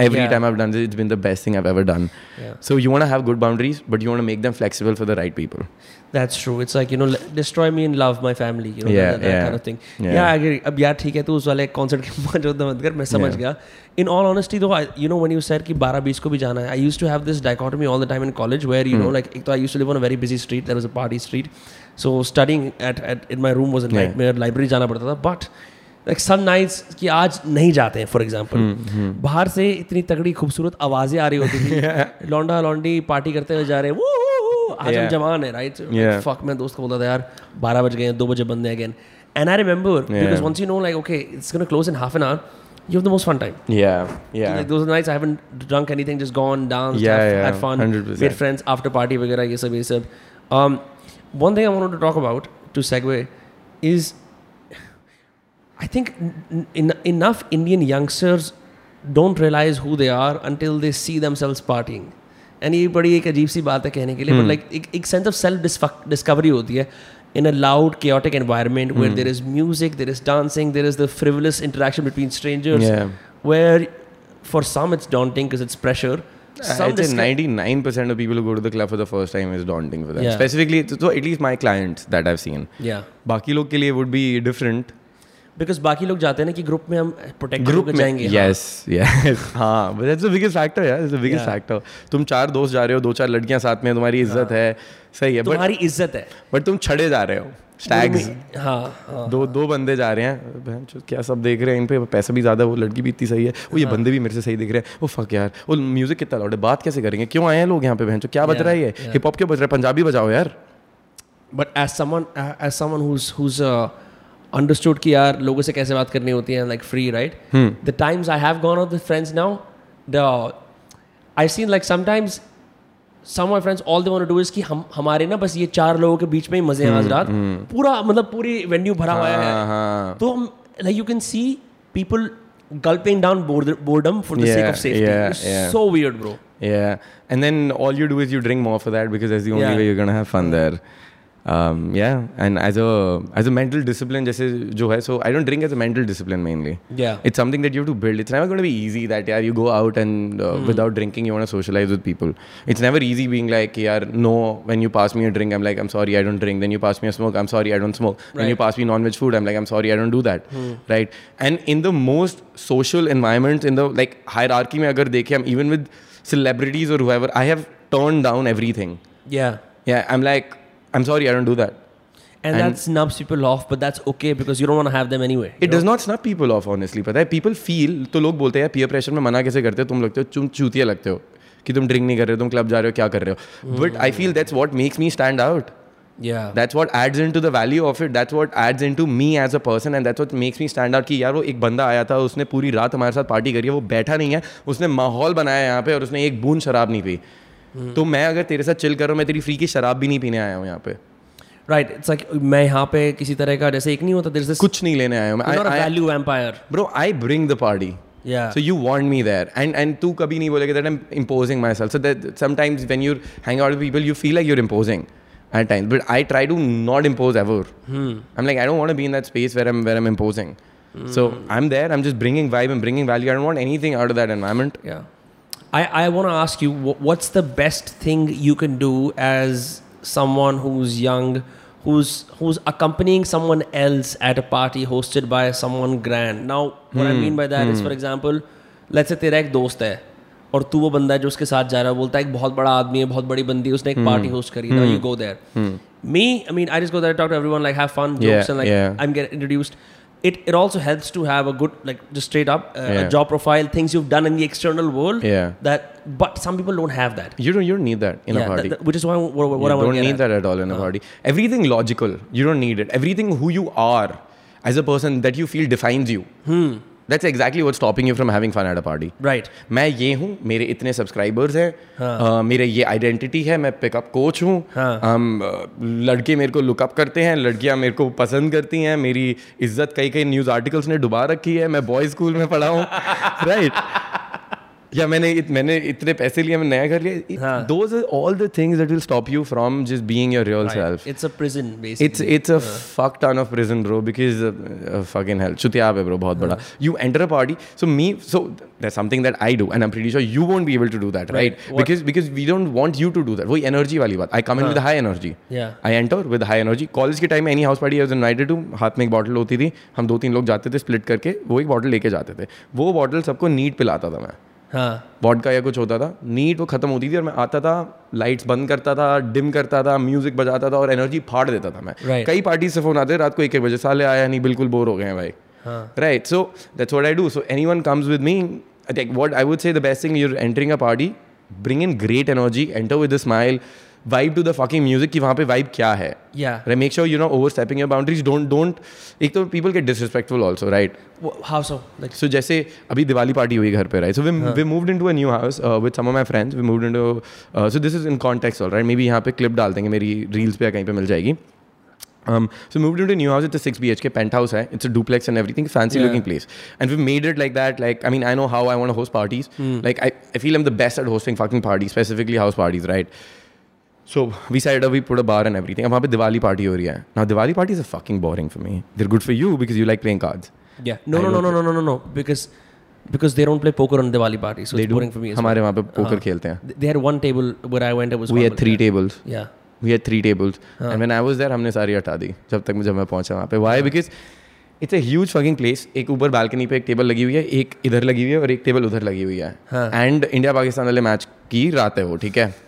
every Yeah. time I've done this it's been the best thing I've ever done Yeah. so you want to have good boundaries but you want to make them flexible for the right people That's true. It's like you know, le- destroy me and love my family. You know, Yeah, that, that yeah. kind of thing. Yeah. Yeah, I agree. अब यार ठीक है तो उस वाले concert के मौजूद मत कर मैं समझ Yeah. गया इन ऑल ऑनेस्टी तो you know when you said कि 12 20 को भी जाना है I used to have this dichotomy all the time in college where you know like एक तो I used to live on a very busy street there was a party street so studying at at in my room was a Yeah. Nightmare library जाना पड़ता था but like some nights कि आज नहीं जाते हैं फॉर एग्जांपल बाहर से इतनी तगड़ी खूबसूरत आवाज़ें आ रही होती थी लौंडा लौंडी पार्टी करते हुए जा रहे हैं "Woo, woo, woo." आज हम जवान है राइट फक मैं दोस्त को बोलता था यार बारह बज गए दो बजे बंद है again and I remember because once you know like okay it's gonna close in half an hour you have the most fun time. yeah yeah Like those nights I haven't drunk anything, just gone, danced, Yeah, had, yeah, had fun, 100%. made friends after party वगैरह ये सब ये सब. Um, one thing I wanted to talk about to segue is I think n- in, enough Indian youngsters don't realize who they are until they see themselves partying. And ये बड़ी एक अजीब सी बात है कहने के लिए बट लाइक एक एक सेंस ऑफ सेल्फ डिस्कवरी होती है in a loud chaotic environment where there is music there is dancing there is the frivolous interaction between strangers Yeah. where for some it's daunting because it's pressure some I'd say disca- 99% of people who go to the club for the first time is daunting for them. Yeah. Specifically, so at least my clients that I've seen. yeah बाकी लोग के लिए would be different. Because बाकी लोग जाते हैं ना कि ग्रुप में हम प्रोटेक्ट ग्रुप में जाएँगे। यस यस हाँ that's the biggest factor यार the biggest Yeah. factor. तुम चार दोस्त जा रहे हो दो चार लड़कियाँ साथ में तुम्हारी इज़्ज़त है। सही है हाँ। तुम्हारी इज़्ज़त है। बट तुम छड़े जा रहे हो स्टैग्स हाँ हाँ दो दो बंदे जा रहे हैं बहन क्या सब देख रहे हैं इन पे पैसा भी ज़्यादा है, वो लड़की भी इतनी सही है। वो ये हाँ। बंदे भी मेरे से सही दिख रहे हैं। वो फक यार वो म्यूज़िक कितना लाउड है बात कैसे करेंगे? क्यों आए हैं लोग यहाँ पे बहन क्या बज रहा है ये? हिप हॉप क्यों बज रहा है? पंजाबी बजाओ यार। But as someone as someone who's who's uh, understood कि यार लोगों से कैसे बात करनी होती है like free right the times I have gone out with friends now the I seen like sometimes some my friends all they want do is कि हम हमारे ना बस ये चार लोगों के बीच में ही मज़े हैं आज रात पूरा मतलब पूरी वेन्यू भरा हुआ हाँ, है हाँ तो हम like you can see people gulping down boredom for the yeah, sake of safety yeah, it's yeah. so weird bro Yeah, and then all you do is you drink more for that because that's the only Yeah. way you're gonna have fun there. Um, yeah and as a as a mental discipline jaise jo hai so i don't drink as a mental discipline mainly. Yeah. It's something that you have to build. It's never going to be easy that yeah you go out and uh, mm. without drinking you want to socialize with people. It's never easy being like yeah no when you pass me a drink i'm like i'm sorry i don't drink. Then you pass me a smoke i'm sorry i don't smoke. Right. when you pass me non-veg food i'm like i'm sorry i don't do that. Mm. right? And in the most social environment in the like hierarchy mein agar dekhe i'm even with celebrities or whoever i have turned down everything. Yeah. Yeah i'm like I'm sorry, I don't do that. and, And- that snubs people off but that's okay because you don't want to have them anyway. It does not snap people off honestly पता है people feel तो लोग बोलते हैं peer pressure में मना कैसे करते हो? तुम लगते हो तुम चूतिया लगते हो कि तुम ड्रिंक नहीं कर रहे हो तुम क्लब जा रहे हो क्या कर रहे हो? But I feel that's what makes me stand out yeah. Adds in to the value of it that's what adds in to me as a person and that's what makes me stand out कि यार वो एक बंदा आया था उसने पूरी रात हमारे साथ पार्टी करी है वो बैठा नहीं है उसने माहौल बनाया यहाँ पे और उसने एक बूंद शराब नहीं पी। तो मैं अगर तेरे साथ चिल कर रहा हूँ मैं तेरी फ्री की शराब भी नहीं पीने आया हूँ यहाँ पे राइट इट्स लाइक मैं यहाँ पे किसी तरह का जैसे एक नहीं होता इज़ कुछ नहीं लेने आया हूँ नॉट अ मैं value empire bro I bring the party या So you want me there, and and तू कभी नहीं बोलेगा that I'm imposing myself. So that sometimes when you hang out with people, you feel like you're imposing at times. But I try to not impose ever. Hmm. I'm like I don't want to be in that space where I'm where I'm imposing. So I'm there. I'm just bringing vibe and bringing value. I don't want anything out of that environment. yeah I I want to ask you wh- what's the best thing you can do as someone who's young who's who's accompanying someone else at a party hosted by someone grand now what I mean by that is for example let's say तेरा एक दोस्त है और तू वो बंदा है जो उसके साथ जा रहा है बोलता है एक बहुत बड़ा आदमी है बहुत बड़ी बंदी है उसने एक पार्टी होस्ट करी now you go there me I mean I just go there talk to everyone like have fun jokes Yeah, and like yeah. I'm getting introduced it it also helps to have a good like just straight up uh, Yeah. a job profile, things you've done in the external world. Yeah. That, but some people don't have that. You don't you don't need that in yeah, a party. that- which is why what, what you I don't need that at all in a party. Everything logical. You don't need it. Everything who you are as a person that you feel defines you. That's exactly what stopping you from having fun at a party right मैं ये हूँ मेरे इतने subscribers हैं अ, मेरे ये identity है मैं पिकअप कोच हूँ। हाँ। हम लड़के मेरे को लुकअप करते हैं लड़कियाँ मेरे को पसंद करती हैं मेरी इज़्ज़त कई कई न्यूज़ आर्टिकल्स ने डुबा रखी है मैं बॉयज़ स्कूल में पढ़ा हूँ। राइट या मैंने मैंने इतने पैसे लिए मैंने नया घर लिया। Those are all the things that will stop you from just being your real self it's a prison basically it's it's a fuck ton of prison bro because fucking hell चुतिया है ब्रो बहुत बड़ा you enter a party so me so that's something that I do and I am pretty sure you won't be able to do that right because because we don't want you to do that वो energy वाली बात. I come in with high energy I enter with high energy college के time में any house party I was invited to हाथ में एक bottle होती थी हम दो तीन लोग जाते थे स्प्लिट करके वो एक बॉटल लेके जाते थे। वो बॉटल सबको नीट पिलाता था मैं। हाँ. वॉडका या कुछ होता था नीट वो खत्म होती थी और मैं आता था लाइट्स बंद करता था डिम करता था म्यूज़िक बजाता था और एनर्जी फाड़ देता था मैं Right. कई पार्टी से फ़ोन आते रात को एक एक बजे साले आया नहीं बिल्कुल बोर हो गए हैं भाई हाँ. Right so that's what I do so anyone comes with me what I would say the best thing you're entering a party bring in great energy enter with a smile vibe to the fucking music कि वहाँ पे vibe क्या है Yeah. Right, make sure you're not overstepping your boundaries. Don't don't. एक तो people get disrespectful also, right? Wh- How so? Like जैसे अभी Diwali party हुई घर पे right? So we we moved into a new house uh, with some of my friends. We moved into uh, so this is in context all right? यहाँ पे clip डाल देंगे मेरी reels पे या कहीं पे मिल जाएगी. Um, so moved into a new house. It's a six BHK penthouse. Hai. It's a duplex and everything. Fancy Yeah. looking place. And we've made it like that. Like I mean, I know how I want to host parties. Mm. Like I, I feel I'm the best at hosting fucking parties, specifically house parties, right? So we decided we put a bar and everything. अब वहाँ पे Diwali party हो रही है. Now Diwali parties are fucking boring for me. They're good for you because you like playing cards. yeah. No no no no no no no no because because they don't play poker on Diwali party, so They it's do. boring for me. As हमारे वहाँ पे well. Poker हाँ. खेलते हैं. They had one table where I went. It was We had three yeah. tables. Yeah. We had three tables. And when I was there, हमने सारी हटा दी. जब तक जब मैं पहुँचा वहाँ पे. Why? Because it's a huge fucking place. एक ऊपर बालकनी पे एक टेबल लगी हुई है, एक इधर लगी हुई है और एक टेबल उधर लगी हुई है. हाँ. एंड इंडिया पाकिस्तान वाले मैच की रात है वो, ठीक है.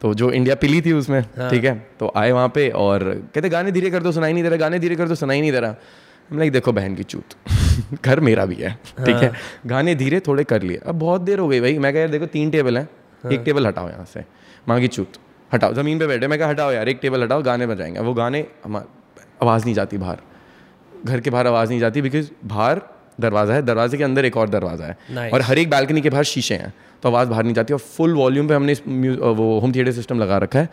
तो जो इंडिया पिली थी उसमें, ठीक है. तो आए वहाँ पे और कहते गाने धीरे कर दो सुनाई नहीं दे रहा, गाने धीरे कर दो सुनाई नहीं दे रहा. हम लाइक देखो बहन की चूत घर मेरा भी है ठीक है? गाने धीरे थोड़े कर लिए। अब बहुत देर हो गई भाई मैं कह यार देखो तीन टेबल हैं एक टेबल हटाओ यहाँ से माँ की चूत हटाओ ज़मीन पे बैठे मैं कहा हटाओ यार एक टेबल हटाओ गाने बजाएँगे। वो गाने आवाज़ नहीं जाती बाहर घर के बाहर आवाज़ नहीं जाती बिकॉज़ बाहर दरवाज़ा है दरवाजे के अंदर एक और दरवाज़ा है। Nice. और हर एक बालकनी के बाहर शीशे हैं तो आवाज़ बाहर नहीं जाती और फुल वॉल्यूम पे हमने वो होम थिएटर सिस्टम लगा रखा है।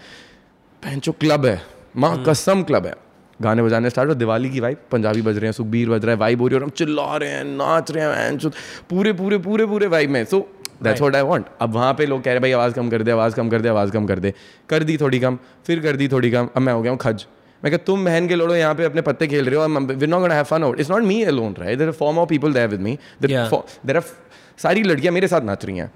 पैंचो क्लब है माँ कसम क्लब है। गाने बजाने स्टार्ट और दिवाली की वाइब पंजाबी बज रहे हैं सुखबीर बज रहा है वाइब हो रही है और हम चिल्ला रहे हैं नाच रहे हैं पूरे पूरे पूरे पूरे वाइब में। So that's what I want अब वहाँ पे लोग कह रहे भाई आवाज़ कम कर दे आवाज़ कम कर दे आवाज़ कम कर दे। कर दी थोड़ी कम फिर कर दी थोड़ी कम अब मैं हो गया हूँ खज। मैं कहा तुम बहन के लोड़ो यहाँ पे अपने पत्ते खेल रहे हो we not gonna have fun out it's not me alone right there are for more people there with me. There are सारी लड़कियाँ मेरे साथ नाच रही हैं।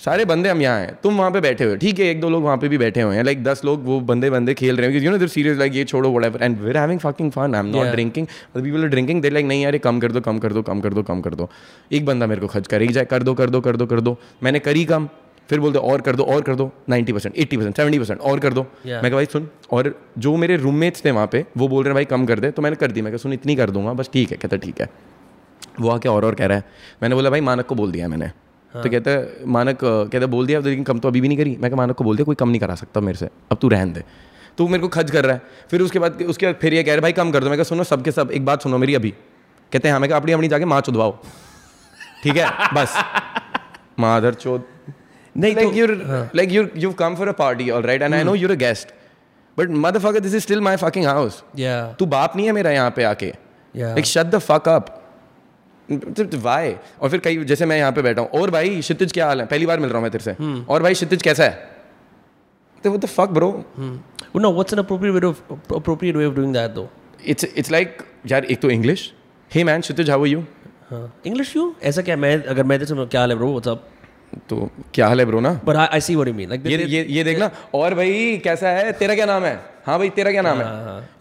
सारे बंदे हम यहाँ हैं। तुम वहाँ पे बैठे हुए ठीक है एक दो लोग वहाँ पे भी बैठे हुए हैं। लाइक दस लोग वो बंदे बंदे खेल रहे हैं। You know there serious like ये छोड़ो whatever and we're having fucking fun I am not drinking people are drinking there like नहीं यार कम कर दो कम कर दो कम कर दो कम कर दो. एक बंदा मेरे को खर्च करे जाए कर दो कर दो कर दो कर दो. मैंने करी कम। फिर बोलते और कर दो और कर दो। Ninety percent eighty percent seventy percent और कर दो। Yeah. मैं कहा भाई सुन और जो मेरे रूममेट्स थे वहाँ पे वो बोल रहे हैं भाई कम कर दे। तो मैंने कर दी मैं कहा सुन इतनी कर दूँगा बस ठीक है। कहता ठीक है। वो आके और और कह रहा है। मैंने बोला भाई मानक को बोल दिया मैंने। हाँ. तो कहता है मानक कहता बोल दिया लेकिन कम तो अभी भी नहीं करी। मैं कहा मानक को बोल दिया कोई कम नहीं करा सकता मेरे से। अब तू रहन दे। तो मेरे को खर्च कर रहा है। फिर उसके बाद उसके बाद फिर ये कह रहे भाई कम कर दो। मैं कहा सुनो सबके सब एक बात सुनो मेरी अभी। कहते हैं हाँ मैं कहा अपनी अपनी जाके माँ चुदवाओ। ठीक है बस। माधर चोद नहीं like तो you're like you you've come for a party all right and I know you're a guest but motherfucker this is still my fucking house yeah तू बाप नहीं है मेरा यहाँ पे आके Yeah. like shut the fuck up why और फिर कई जैसे मैं यहाँ पे बैठा हूँ और भाई क्षितिज क्या हाल है पहली बार मिल रहा हूँ मैं तेरे से और भाई क्षितिज कैसा है तो what the fuck bro well, no what's an appropriate way of appropriate way of doing that though it's it's like यार एक तो English hey man Kshitij how are you हाँ इंग्लिश यू ऐसा क्या मैं अगर मैं तेरे से क्या हाल है ब्रो व्हाट्सअप तो क्या हाल है ब्रो ना but I see what you mean like ये ये ये देखना और भाई कैसा है तेरा क्या नाम है हाँ भाई तेरा क्या नाम है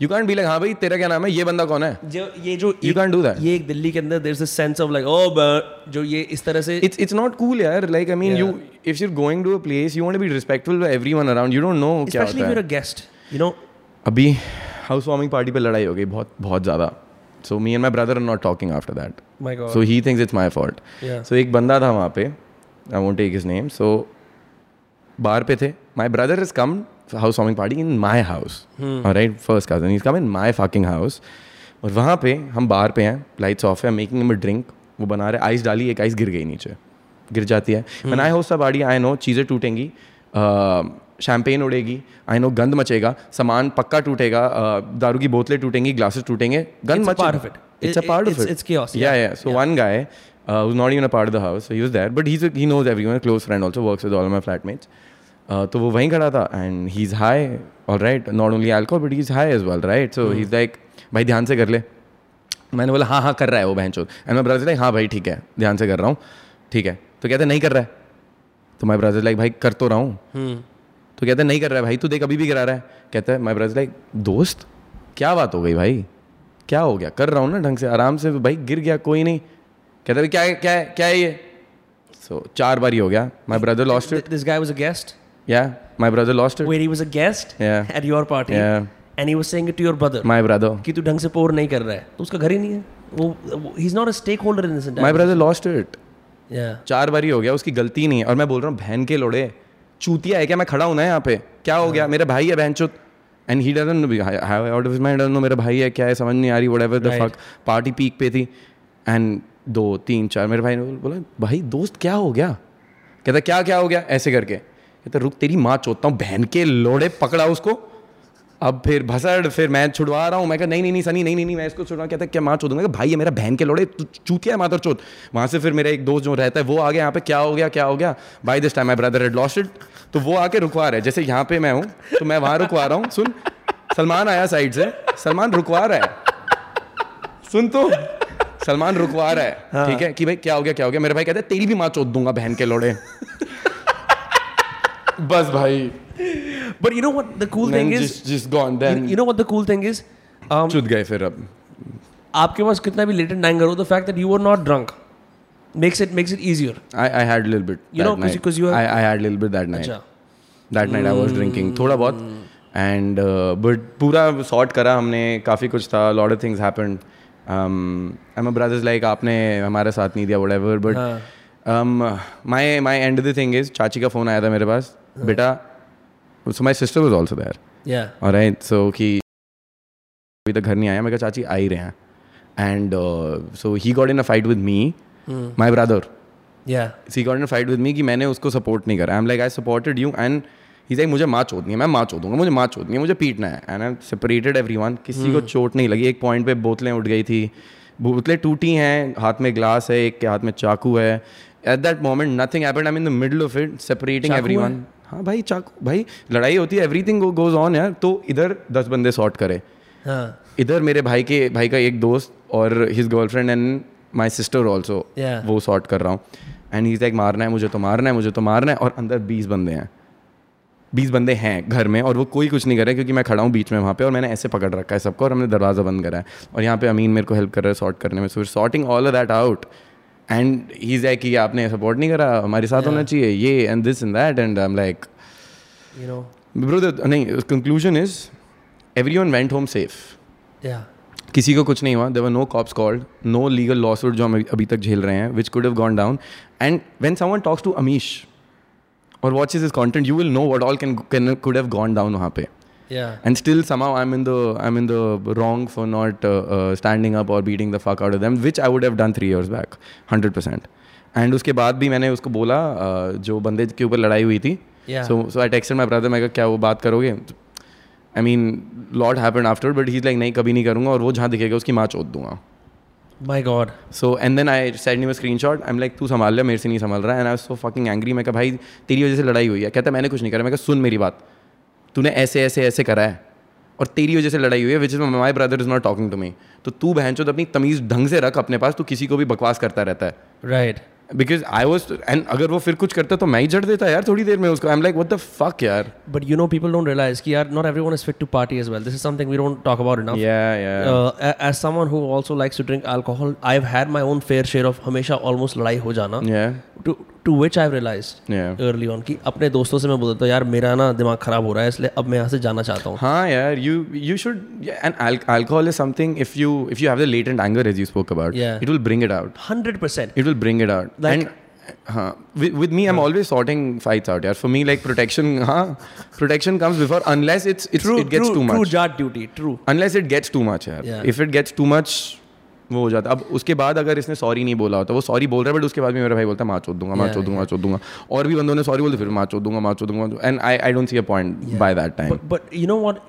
यू कैंट बी लाइक हाँ भाई तेरा क्या नाम है ये बंदा कौन है जो ये जो You can't do that. ये एक दिल्ली के अंदर there is a sense of like oh जो ये इस तरह से it's it's not cool यार like I mean you if you're going to a place you want to be respectful to everyone around you don't know क्या specially होता if है you're a guest you know अभी house warming party पे लड़ाई हो गई बहुत बहुत ज़्यादा my brother are not talking after that. My God. So he thinks it's my fault. Yeah. So एक बंदा था वहाँ पे I want take his name so बाहर पे थे my brother is come house warming party in my house right first cousin is come in my fucking house और वहाँ पे हम बाहर पे हैं लाइट्स ऑफ़ है मेकिंग में ड्रिंक वो बना रहे आइस डाली एक आइस गिर गई नीचे। गिर जाती है। Man I host I know चीज़ें टूटेंगी शैम्पेन उड़ेगी आई नो गंद मचेगा सामान पक्का टूटेगा दारू की बोतलें टूटेंगी ग्लासेस टूटेंगे गंद मचेगा। Uh, who's not even a part of the house, so he was there, but he's a, he knows everyone. A close friend also works with all of my flatmates. Uh, तो वो वहीं खड़ा था and he is high all right not only alcohol but he is high as well right so he is like भाई ध्यान से कर ले। मैंने बोला हाँ हाँ कर रहा है वो बहन चोद। एंड माई ब्रदर लाइक हाँ भाई ठीक है ध्यान से कर रहा हूँ ठीक है। तो कहते नहीं कर रहा है। तो माई ब्रदर लाइक भाई कर तो रहा हूँ। Hmm. तो कहते नहीं कर रहा है भाई तू देख अभी भी करा रहा है। कहता है माई ब्रदर लाइक दोस्त क्या बात हो गई भाई? क्या हो गया? कर रहा हूँ ना ढंग से आराम से भाई गिर गया कोई नहीं। कहता है क्या क्या क्या है ये? सो चार बार ही हो गया my brother lost it This guy was a guest. या my brother lost it he was a guest? Yeah. at your party. Yeah. And he was saying it to your brother. My brother कि तू ढंग से पोर नहीं कर रहा है। तो उसका घर ही नहीं है। वो he is not a stakeholder in this my brother lost it या चार बार ही हो गया उसकी गलती नहीं है। और मैं बोल रहा हूँ बहन के लोड़े चूतिया है क्या? मैं खड़ा हूँ ना यहाँ पे। क्या हो गया? मेरा भाई है बहन चुत and he doesn't out of mind no मेरा भाई है क्या है? समझ नहीं आ रही whatever the. Fuck party peak पे थी। एंड दो, तीन, चार, मेरे भाई ने बोला, भाई, दोस्त क्या हो गया? कहता, क्या क्या हो गया? ऐसे करके। कहता, रुक, तेरी माँ चोतता हूँ, बहन के लोड़े पकड़ा उसको। अब फिर भसड़, फिर मैं छुड़वा रहा हूँ। मैं कहा, नहीं नहीं नहीं, सनी, नहीं नहीं मैं इसको छुड़वा कहता, क्या माँ चोदूँगा? भाई, ये मेरा बहन के लोड़े तू चूतिया है मातर चोत वहाँ से फिर मेरा एक दोस्त जो रहता है, वो आ गया यहाँ पे। क्या हो गया, क्या हो गया? By this time my brother had lost it तो वो आके रुकवा रहा है। जैसे यहाँ पे मैं हूँ तो मैं वहाँ रुकवा रहा हूँ। सुन, सलमान आया साइड से। सलमान रुकवा रहा है। सुन तो। सलमान रुकवा रहा है हाँ. ठीक है कि भाई क्या हो गया क्या हो गया मेरे भाई कहते हैं तेरी भी माँ चोद दूँगा बहन के लोड़े बस भाई But you know what the cool thing is? just just gone then You, you know what the cool thing is? Um, चुद गए फिर अब आपके पास कितना भी लेटेड नाइन करो the fact that you were not drunk makes it makes it easier. I, I had a little bit. You know, that 'cause- night. 'cause you are- I, I had a little bit that night. अच्छा That night mm. I was drinking थोड़ा बहुत and uh, but पूरा sort करा हमने काफ़ी कुछ था lot of things happened. I am a आपने हमारा साथ नहीं दिया whatever but my my and the thing is चाची का फ़ोन आया था मेरे पास हाँ। बेटा so my sister was also there और सो कि अभी तो घर नहीं आया मेरे चाची आ ही रहे हैं। And so he got in a fight with me my brother see got in a fight with me कि मैंने उसको सपोर्ट नहीं करा। I am like I supported you and he like मुझे माँ चोदनी है मैं माँ चोदूँगा मुझे माँ चोदनी है मुझे पीटना है। And I separated everyone किसी को चोट नहीं लगी। एक पॉइंट पे बोतलें उठ गई थी। बोतलें टूटी हैं हाथ में ग्लास है एक के हाथ में चाकू है। At that moment nothing happened I in the middle of it separating everyone हाँ भाई चाकू भाई लड़ाई होती है एवरी थिंग गोज ऑन यार। तो इधर दस बंदे सॉर्ट करे। हाँ। इधर मेरे भाई के भाई का एक दोस्त और his girlfriend and my sister also वो सॉर्ट कर रहा हूँ। एंड ही लाइक मारना है मुझे तो मारना है मुझे तो मारना है। और अंदर बीस बंदे हैं। बीस बंदे हैं घर में और वो कोई कुछ नहीं कर रहे क्योंकि मैं खड़ा हूँ बीच में वहाँ पे और मैंने ऐसे पकड़ रखा है सबको और हमने दरवाज़ा बंद करा है। और यहाँ पे अमीन मेरे को हेल्प कर रहा है सॉर्ट करने में। So sorting all that out and he is like कि आपने सपोर्ट नहीं करा हमारे साथ होना चाहिए ये and this and that and I am like bro नहीं conclusion is everyone went home safe किसी को कुछ नहीं हुआ। There no cops called no legal lawsuit जो हम अभी- अभी तक झेल रहे हैं which could have gone down and when someone talks to Amish और watch is is content you will know what all can could have gone down वहाँ पे. Yeah. And still somehow I am in the I am in the wrong for not standing up और beating the fuck out of them which I would have done three years back hundred percent and उसके बाद भी मैंने उसको बोला uh, जो बंदे के ऊपर लड़ाई हुई थी. So so I texted my brother मैं कहा क्या वो बात करोगे? I mean lot happen after but he like नहीं कभी नहीं करूँगा और वो जहाँ दिखेगा उसकी माँ चोद दूँगा. My god so and then I send him screenshot I am like तू संभाल ले मेरे से नहीं संभाल रहा and I so fucking angry मैं कहा भाई तेरी वजह से लड़ाई हुई है कहता मैंने कुछ नहीं करा मैं कहा सुन मेरी बात तूने ऐसे ऐसे ऐसे करा है और तेरी वजह से लड़ाई हुई है which is my brother is not talking to me तो तू बहन चो अपनी तमीज़ ढंग से रख अपने पास तू किसी को भी बकवास करता रहता है right right. Because I was and अगर वो फिर कुछ करता तो मैं ही जड़ देता यार थोड़ी देर में उसको। I am like what the fuck यार? But you know people don't realise कि यार not everyone is fit to party as well this is something we don't talk about enough as someone who also likes to drink alcohol I have had own fair share of हमेशा almost लड़ाई हो जाना। To to which I realise early on की अपने दोस्तों से मैं बोलता था यार मेरा ना दिमाग खराब हो रहा है इसलिए अब मैं यहाँ से जाना चाहता हूँ. हाँ यार you you should and alcohol is something if you if you have the late and anger is you spoke about it will bring it out hundred percent it will bring it out and हाँ with me I am always sorting fights out यार. For me like protection हाँ protection comes before unless it's it gets too much true Jat duty true unless it gets too much यार. If it gets too much वो हो जाता अब उसके बाद अगर इसने सॉरी नहीं बोला होता वो सॉरी बोल रहा है बट उसके बाद भी मेरा भाई बोलता माँ चोद दूँगा माँ चो दूँगा माँ दूँगा। और भी बंदों ने सॉरी बोलते फिर माँ चो दूँगा माँ चो दूँगा। And I I don't see a point by that time but you know what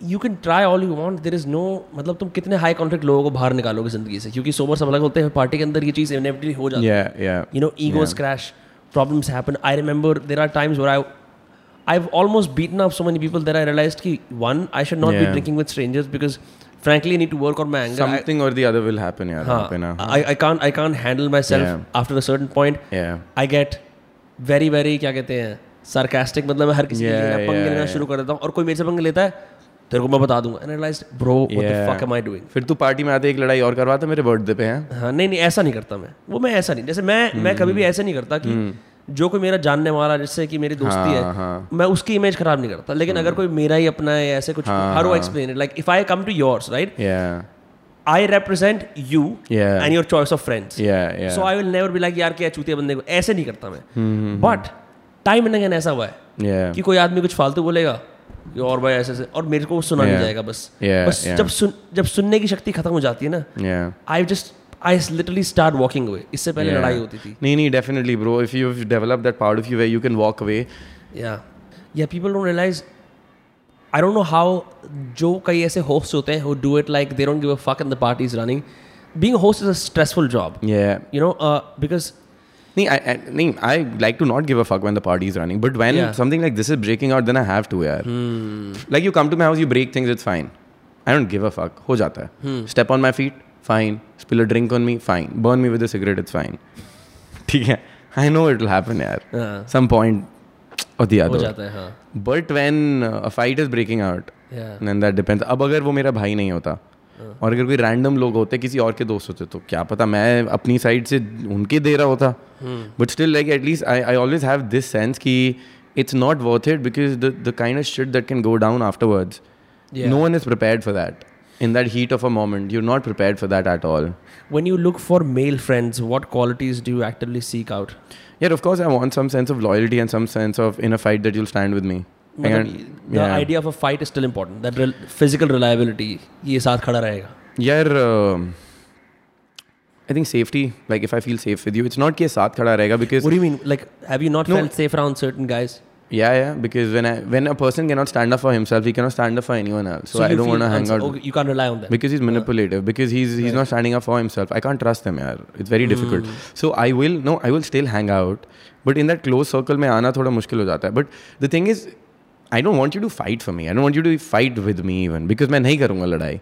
you can try all you want there is no मतलब तुम कितने हाई कॉन्टेक्ट लोगों को बाहर निकालोगे ज़िंदगी से क्योंकि सोबर सब अलग होते हैं पार्टी के अंदर ये चीज़ इनेविटली हो जाती है। You know ego crash problems I remember there are times where I I almost beaten up so people there I realise की one I should not be drinking with strangers because frankly i need to work on my anger Something I, or the other will happen पे ना I, I can't i can't handle myself Yeah. after a certain point yeah i get very very क्या कहते हैं sarcastic मतलब मैं हर किसी के Yeah, लिए पंगे yeah, लेना yeah. शुरू कर देता हूँ और कोई मेरे से पंगे लेता है तेरे को मैं बता दूँगा bro what the Yeah. fuck am I doing फिर तू पार्टी में आते एक लड़ाई और करवाता मेरे बर्थडे पे हैं हाँ नहीं नहीं ऐसा नहीं करता मैं वो मैं ऐसा नहीं जैसे मैं मैं कभी भी ऐसे नहीं करता कि जो कोई मेरा जानने वाला जिससे कि मेरी दोस्ती हाँ, है हाँ। मैं उसकी इमेज खराब नहीं करता। लेकिन अगर कोई मेरा ही अपना है ऐसे कुछ how do explain it like if I come to yours right I represent you. And your choice of friends yeah yeah so I will never be like यार क्या चूतिया बंदे को? ऐसे नहीं करता मैं। बट टाइम एंड अगेन ऐसा हुआ है yeah कि कोई आदमी कुछ फालतू बोलेगा और भाई ऐसे ऐसे और मेरे को वो सुना नहीं जाएगा बस। Yeah, बस yeah. जब सुन जब सुनने की शक्ति खत्म हो जाती है ना I just I literally start walking away इससे पहले Yeah. लड़ाई होती थी नहीं नहीं definitely bro if you've developed that part of you where you can walk away या या people don't realise I don't know how जो कई ऐसे होस्ट होते हैं who do it like they don't give a fuck and the party is running being a host is a stressful job yeah you know uh, because Nee, I, I, nee, I like to not give a fuck when the party is running. But when Yeah. Hmm. something like this is breaking out, then I have to, yaar. Like you come to my house, you break things, it's fine. I don't give a fuck. हो जाता है. Hmm. Step on my fine. Spill a drink on me, fine. Burn me with a cigarette, it's fine. ठीक है. I know it will happen, yaar. हाँ, Some point or the हो other. जाता है हाँ But when uh, a fight is breaking out, Yeah. then that depends. अब अगर वो मेरा भाई नहीं होता और अगर कोई रैंडम लोग होते किसी और के दोस्त होते तो क्या पता मैं अपनी साइड से उनके दे रहा होता but still like at least I I always have this sense कि it's not worth it because the the kind of shit that can go down afterwards Yeah. No one is prepared for that in that heat of a moment you're not prepared for that at all when you look for male friends what qualities do you actively seek out yeah of course i want some sense of loyalty and some sense of in a fight that you'll stand with me मतलब And- the yeah. idea of a fight is still important that rel- physical reliability ये साथ खड़ा रहेगा यार I think safety like if I feel safe with you it's not कि ये साथ खड़ा रहेगा because what do you mean like have you not No. felt safe around certain guys yeah yeah because when I when a person cannot stand up for himself he cannot stand up for anyone else so, I you don't feel want to hang unsa- out okay, you can't rely on them because he's manipulative because he's he's not standing up for himself I can't trust him yaar it's very difficult so I will no I will still hang out but in that close circle में आना थोड़ा मुश्किल हो जाता है but the thing is I don't want you to fight for me. I don't want you to fight with me even because मैं नहीं करूँगा लड़ाई.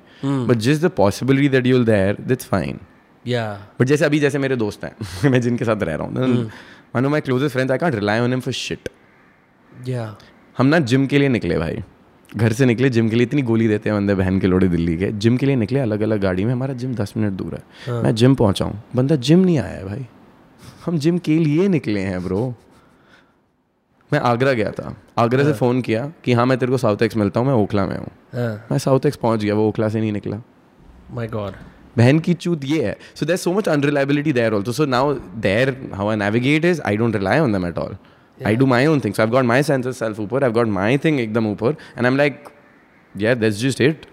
But just the possibility that you're there, that's fine. yeah but जैसे अभी जैसे मेरे दोस्त हैं मैं जिनके साथ रह रहा हूँ मानो my closest friends I can't rely on him for shit Yeah. हम ना जिम के लिए निकले भाई। घर से निकले जिम के लिए इतनी गोली देते हैं बंदे बहन के लोड़े दिल्ली के। जिम के लिए निकले अलग अलग गाड़ी में। हमारा जिम दस मिनट दूर है। हाँ. मैं जिम पहुँचा हूँ बंदा जिम नहीं आया है भाई। हम जिम के लिए निकले हैं ब्रो मैं आगरा गया था। आगरा से फ़ोन किया कि हाँ मैं तेरे को साउथ एक्स मिलता हूँ मैं ओखला में हूँ। हाँ। मैं साउथ एक्स पहुँच गया वो ओखला से नहीं निकला। My god बहन की चूत ये है। So there so much unreliability there also so now there how I navigate is I don't rely on them at all I do my own things I got my sense self ऊपर I got my thing एकदम ऊपर and I am like yeah that's just it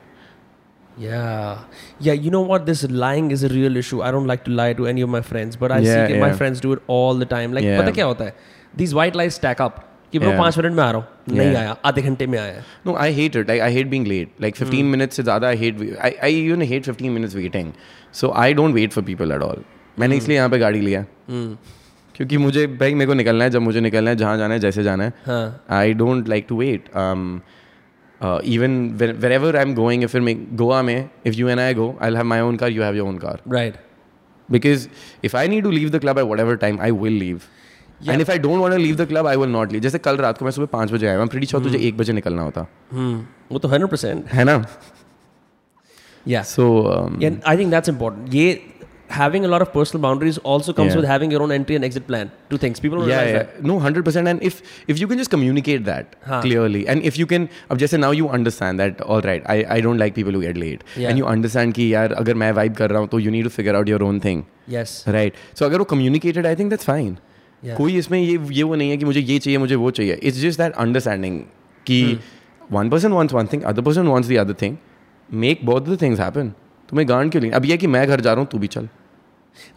Yeah, yeah. You know what? This lying is a real issue. I don't like to lie to any of my friends, but I Yeah, see that my friends do it all the time. Like, Yeah. पता क्या होता है? These white lies stack up. कि Yeah. पाँच minute में आ रहा हूँ नहीं Yeah. आया आधे घंटे में आया no i hate it I, I hate being late like 15 minutes से ज़्यादा I hate I, I even hate 15 minutes waiting so I don't wait for people at all मैंने इसलिए यहाँ पे गाड़ी लिया क्योंकि मुझे भाई मेरे को निकलना है जब मुझे निकलना है जहाँ जाना है जैसे जाना है। I don't like to wait even wherever I am going फिर मैं गोवा में if you and I go I have my own car you have your own car right because if I need to leave the club at whatever time I will leave and if I don't want leave the club I will not leave जैसे कल रात को मैं सुबह पाँच बजे आया मैं छोड़ तुझे एक बजे निकलना होता। वो तो हंड्रेड परसेंट है ना? या so I think that's important ये having a lot of personal boundaries also comes Yeah. with having your own entry and exit plan to things. People don't yeah, realize yeah. No, hundred percent. And if if you can just communicate that हाँ. clearly, and if you can, अब जैसे now you understand that all right, I I don't like people who get late, Yeah. and you understand कि यार अगर मैं vibe कर रहा हूँ तो you need to figure out your own thing, that. Yes. right? So अगर वो communicated, I think that's fine. Yeah. कोई इसमें ये ये वो नहीं है कि मुझे ये चाहिए मुझे वो चाहिए इट्स जस्ट दैट अंडरस्टैंडिंग कि Hmm. One person wants one thing other person wants the other thing make both the things happen तुम्हें गांड क्यों नहीं? अब ये है कि मैं घर जा रहा हूँ तू भी चल।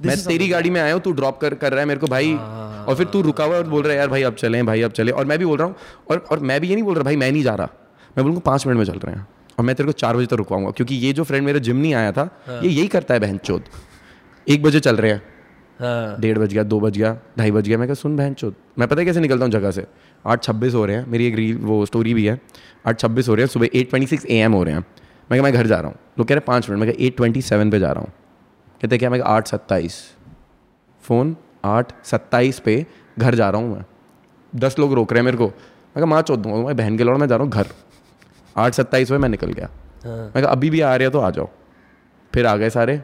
मैं तेरी गाड़ी में आया हूँ तू ड्रॉप कर कर रहा है मेरे को भाई। हाँ। और फिर तू रुका हुआ और बोल रहा है यार भाई अब चलें भाई अब चले। और मैं भी बोल रहा हूँ और और मैं भी ये नहीं बोल रहा भाई मैं नहीं जा रहा। मैं बोलूँगा पाँच मिनट में चल रहे हैं। और मैं तेरे को चार बजे तक रुकवाऊँगा। क्योंकि ये जो फ्रेंड मेरा जिम नहीं आया था हाँ। ये यही करता है बहन चोद। एक बजे चल रहे हैं। हाँ. डेढ़ बज गया दो बज गया ढाई बज गया। मैं कहा सुन बहन चोद मैं पता है कैसे निकलता हूँ जगह से? आठ छब्बीस हो रहे हैं। मेरी एक रील वो स्टोरी भी है। आठ छब्बीस हो रहे हैं सुबह eight twenty six A M हो रहे हैं। मैं क्या मैं घर जा रहा हूँ। लोग कह रहे हैं पाँच मिनट। मैं कहा एट ट्वेंटी सेवन पे जा रहा हूँ। कहते क्या? मैं आठ सत्ताईस। फ़ोन आठ सत्ताईस पे घर जा रहा हूँ मैं। दस लोग रोक रहे हैं मेरे को। मैं कहा माँ चौथ दूँगा मैं बहन के लौड़ा मैं जा रहा हूँ घर। आठ सत्ताईस पे मैं निकल गया। हाँ. मैं कहा अभी भी आ रहे हो तो आ जाओ। फिर आ गए सारे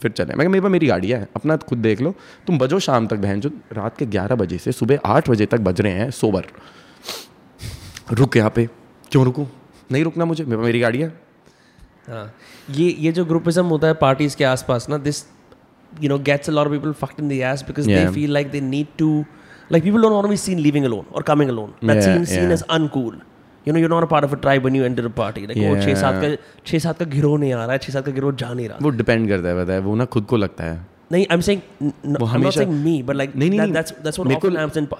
फिर चले। मैं मेरे पास मेरी गाड़ी है अपना खुद देख लो। तुम बजो शाम तक बहन जो रात के ग्यारह बजे से सुबह आठ बजे तक बज रहे हैं सोबर। रुक यहाँ पे। क्यों रुकूँ? नहीं रुकना मुझे। मेरे पास मेरी गाड़ी है। ये ये जो ग्रुपिज्म होता है पार्टीज़ के आसपास ना this you know gets a lot of people fucked in the ass because they feel like they need to like people don't want to be seen living alone और coming alone that seen seen is uncool you know you not a part of a tribe when you enter a party like वो 6 7 का 6 7 का गिरोह नहीं आ रहा है 6 7 का गिरोह जा नहीं रहा। वो डिपेंड करता है पता है। वो ना खुद को लगता है। नहीं नहीं नहीं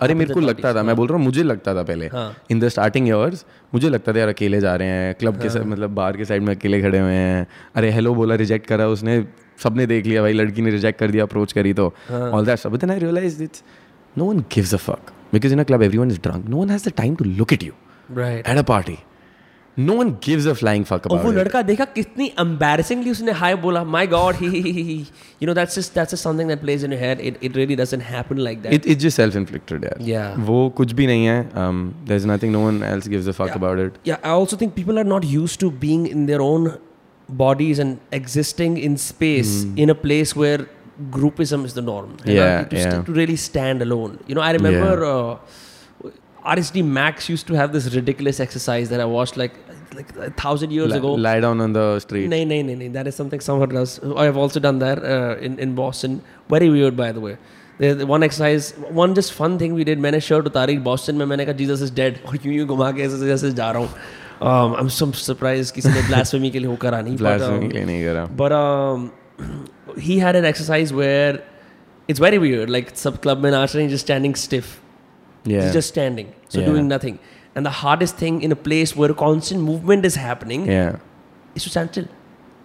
अरे मेरे को लगता था मैं बोल रहा हूँ मुझे लगता था पहले हाँ। इन द स्टार्टिंग ईयर्स मुझे लगता था यार अकेले जा रहे हैं क्लब के साइड मतलब बार के साइड में अकेले खड़े हुए हैं। अरे हेलो बोला रिजेक्ट करा उसने सबने देख लिया भाई लड़की ने रिजेक्ट कर दिया अप्रोच करी तो। ऑल दैट सब then I realize it's no one gives a fuck because in a club everyone is drunk no one has the time to look at you right. At a party No one gives a flying fuck और वो about लड़का देखा कितनी embarrassingly उसने hi बोला my god he you know that's just that's just something that plays in your head it it really doesn't happen like that it it's just self inflicted यार Yeah. वो कुछ भी नहीं है there is nothing no one else gives a fuck about it yeah i also think people are not used to being in their own bodies and existing in space in a place where groupism is the norm you know, Hmm. Yeah, to, st- yeah. to really stand alone you know i remember uh, rsd max used to have this ridiculous exercise that i watched like like a thousand years ago lie down on the street no, no, no, no. That is something someone does. I have also done that uh, in in Boston. Very weird, by the way. There's one exercise, one just fun thing we did. मैंने shirt उतारी Boston में मैंने कहा Jesus is dead और यूं यूं घुमा के ऐसे जैसे जा रहा हूँ um, I'm so surprised किसी ने blasphemy के लिए होकर आनी but, Blasphemy um, के लिए नहीं करा but um, he had an exercise where it's very weird like सब club में नाच रहे हैं just standing stiff yeah He's just standing so Yeah. doing nothing And the hardest thing in a place where constant movement is happening yeah. is to stand still.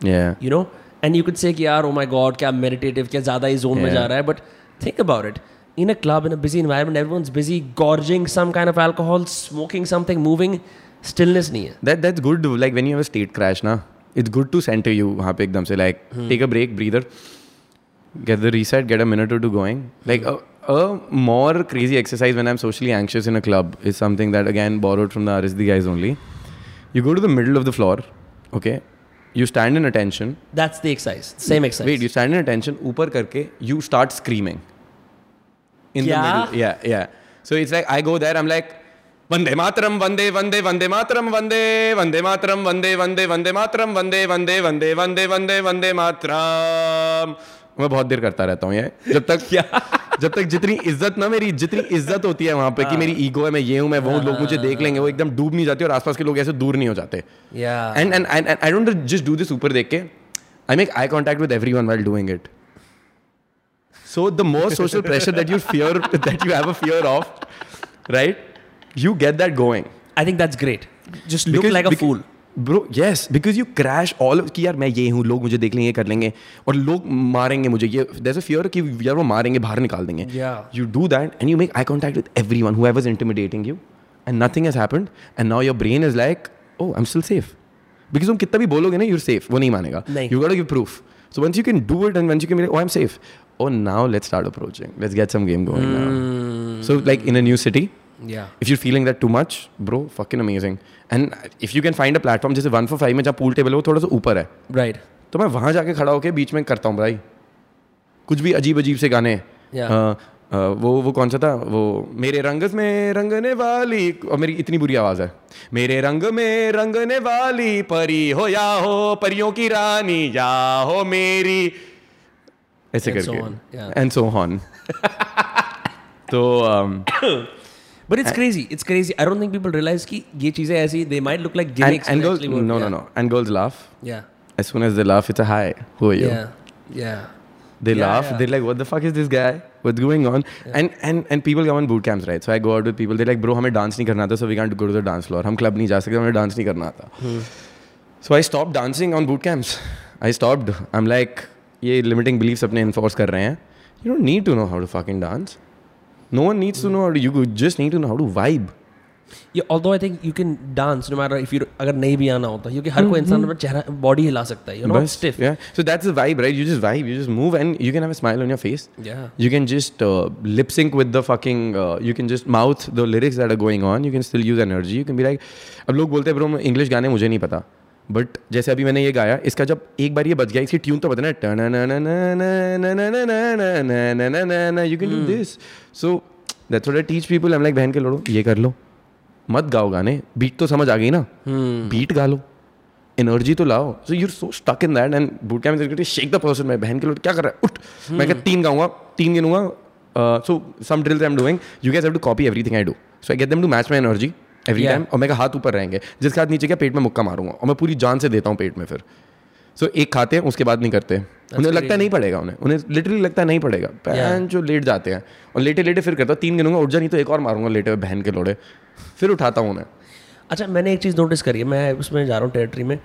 Yeah. You know? And you could say, yaar, oh my God, kya meditative, kya zyada hi zone yeah. mein. But think about it. In a club, in a busy environment, everyone's busy gorging some kind of alcohol, smoking something, moving. Stillness nahi hai. That, that's good. Like when you have a state crash, na, it's good to center you wahan pe ekdam se. Like hmm. take a break, breather, get the reset, get a minute or two going. Like... Hmm. Uh, a more crazy exercise when I'm socially anxious in a club is something that again borrowed from the RSD guys only. You go to the middle of the floor, okay? You stand in attention. That's the exercise. Same exercise. Wait, you stand in attention. Upar karke, you start screaming. In yeah? the middle, yeah, yeah. So it's like I go there. I'm like, Vande matram, Vande, Vande, Vande matram, Vande, Vande matram, Vande, Vande, Vande matram, Vande, Vande, Vande, Vande, Vande, Vande Mataram. मैं बहुत देर करता रहता हूँ ये। जब तक क्या? जब तक जितनी इज़्ज़त ना मेरी जितनी इज़्ज़त होती है वहाँ पे कि मेरी ईगो है मैं ये हूँ मैं वो हूँ लोग मुझे देख लेंगे वो एकदम डूब नहीं जाती और आसपास के लोग ऐसे दूर नहीं हो जाते। जस्ट डू दिस ऊपर देख के I make eye contact with every one doing it so the most social pressure that you fear that you have a fear of right you get that going I think that's great just look like a fool Bro, yes, because you crash all of कि यार मैं ये हूँ लोग मुझे देख लेंगे ये कर लेंगे और लोग मारेंगे मुझे ये there's a fear कि यार वो मारेंगे बाहर निकाल देंगे Yeah. you do that and you make eye contact with everyone whoever's intimidating you and nothing has happened and now your brain is like oh I'm still safe because तुम कितना भी बोलोगे ना you're safe वो नहीं मानेगा नहीं. you gotta give proof so once you can do it and once you can be like oh I'm safe oh now let's start approaching let's get some game going Hmm. now so like in a new city yeah if you're feeling that too much bro fucking amazing and if you can find a platform जैसे one for five में जहाँ pool table है वो थोड़ा सा ऊपर है right right तो मैं वहाँ जाके खड़ा होकर बीच में करता हूँ भाई कुछ भी अजीब अजीब से गाने Yeah. अ, अ, वो वो कौन सा था वो मेरे रंग में रंगने वाली और मेरी इतनी बुरी आवाज़ है मेरे रंग में रंगने वाली परी हो या हो परियों की रानी या हो मेरी ऐसे And so करके एंड सो ऑन तो um, But it's crazy. It's crazy. I don't think people realize कि ये चीजें ऐसी they might look like gimmicks. and, and but girls actually work. no yeah. no no and girls laugh Yeah. as soon as they laugh it's a hi who are you Yeah. Yeah. They Yeah, laugh. yeah. They're like, "What the fuck is this guy? What's going on?" And and and people come on boot camps, right? So I go out with people. They're like, "Bro, हमें dance नहीं करना आता, so we can't go to the dance floor. हम club नहीं जा सकते, हमें dance नहीं करना आता." Hmm. So I stopped dancing on boot camps. I stopped. I'm like, ये limiting beliefs अपने enforce कर रहे हैं. You don't need to know how to fucking dance. No one needs to know how to. You just need to know how to vibe. Yeah, although I think you can dance no matter if you अगर नहीं भी आना होता क्योंकि हर कोई इंसान अपना चेहरा बॉडी हिला सकता है Yeah. So that's the vibe, right? You just vibe. You just move, and you can have a smile on your face. yeah You can just uh, lip sync with the fucking. Uh, you can just mouth the lyrics that are going on. You can still use energy. You can be like, अब लोग बोलते हैं bro English गाने मुझे नहीं पता but जैसे अभी मैंने ये गाया, इसका जब एक बार ये बज गया, इसकी ट्यून तो पता ना you can do this so that's what teach people I am like बहन के लड़ो ये कर लो मत गाओ गाने बीट तो समझ आ गई ना बीट गा लो एनर्जी तो लाओ so you're so stuck in that and boot camp shake the person मैं बहन के लोग क्या कर रहा है उठ मैं क्या तीन गाऊँगा तीन गिनूँगा so some drills I am doing you guess have to copy everything I do so I get them to match my energy every time और मैं कहा हाथ ऊपर रहेंगे। जिसके हाथ नीचे क्या पेट में मुक्का मारूँगा। और मैं पूरी जान से देता हूँ पेट में फिर। सो एक खाते हैं उसके बाद नहीं करते। उन्हें लगता नहीं पड़ेगा उन्हें। उन्हें लिटरली लगता नहीं पड़ेगा। पैन जो लेट जाते हैं। और लेटे लेटे फिर करता हूँ तीन गिनूँगा उठ जा नहीं तो एक और मारूँगा लेटे हुए बहन के लोड़े। फिर उठाता हूँ उन्हें। अच्छा मैंने एक चीज़ नोटिस करी है मैं उसमें जा रहा हूँ टेरेटरी में।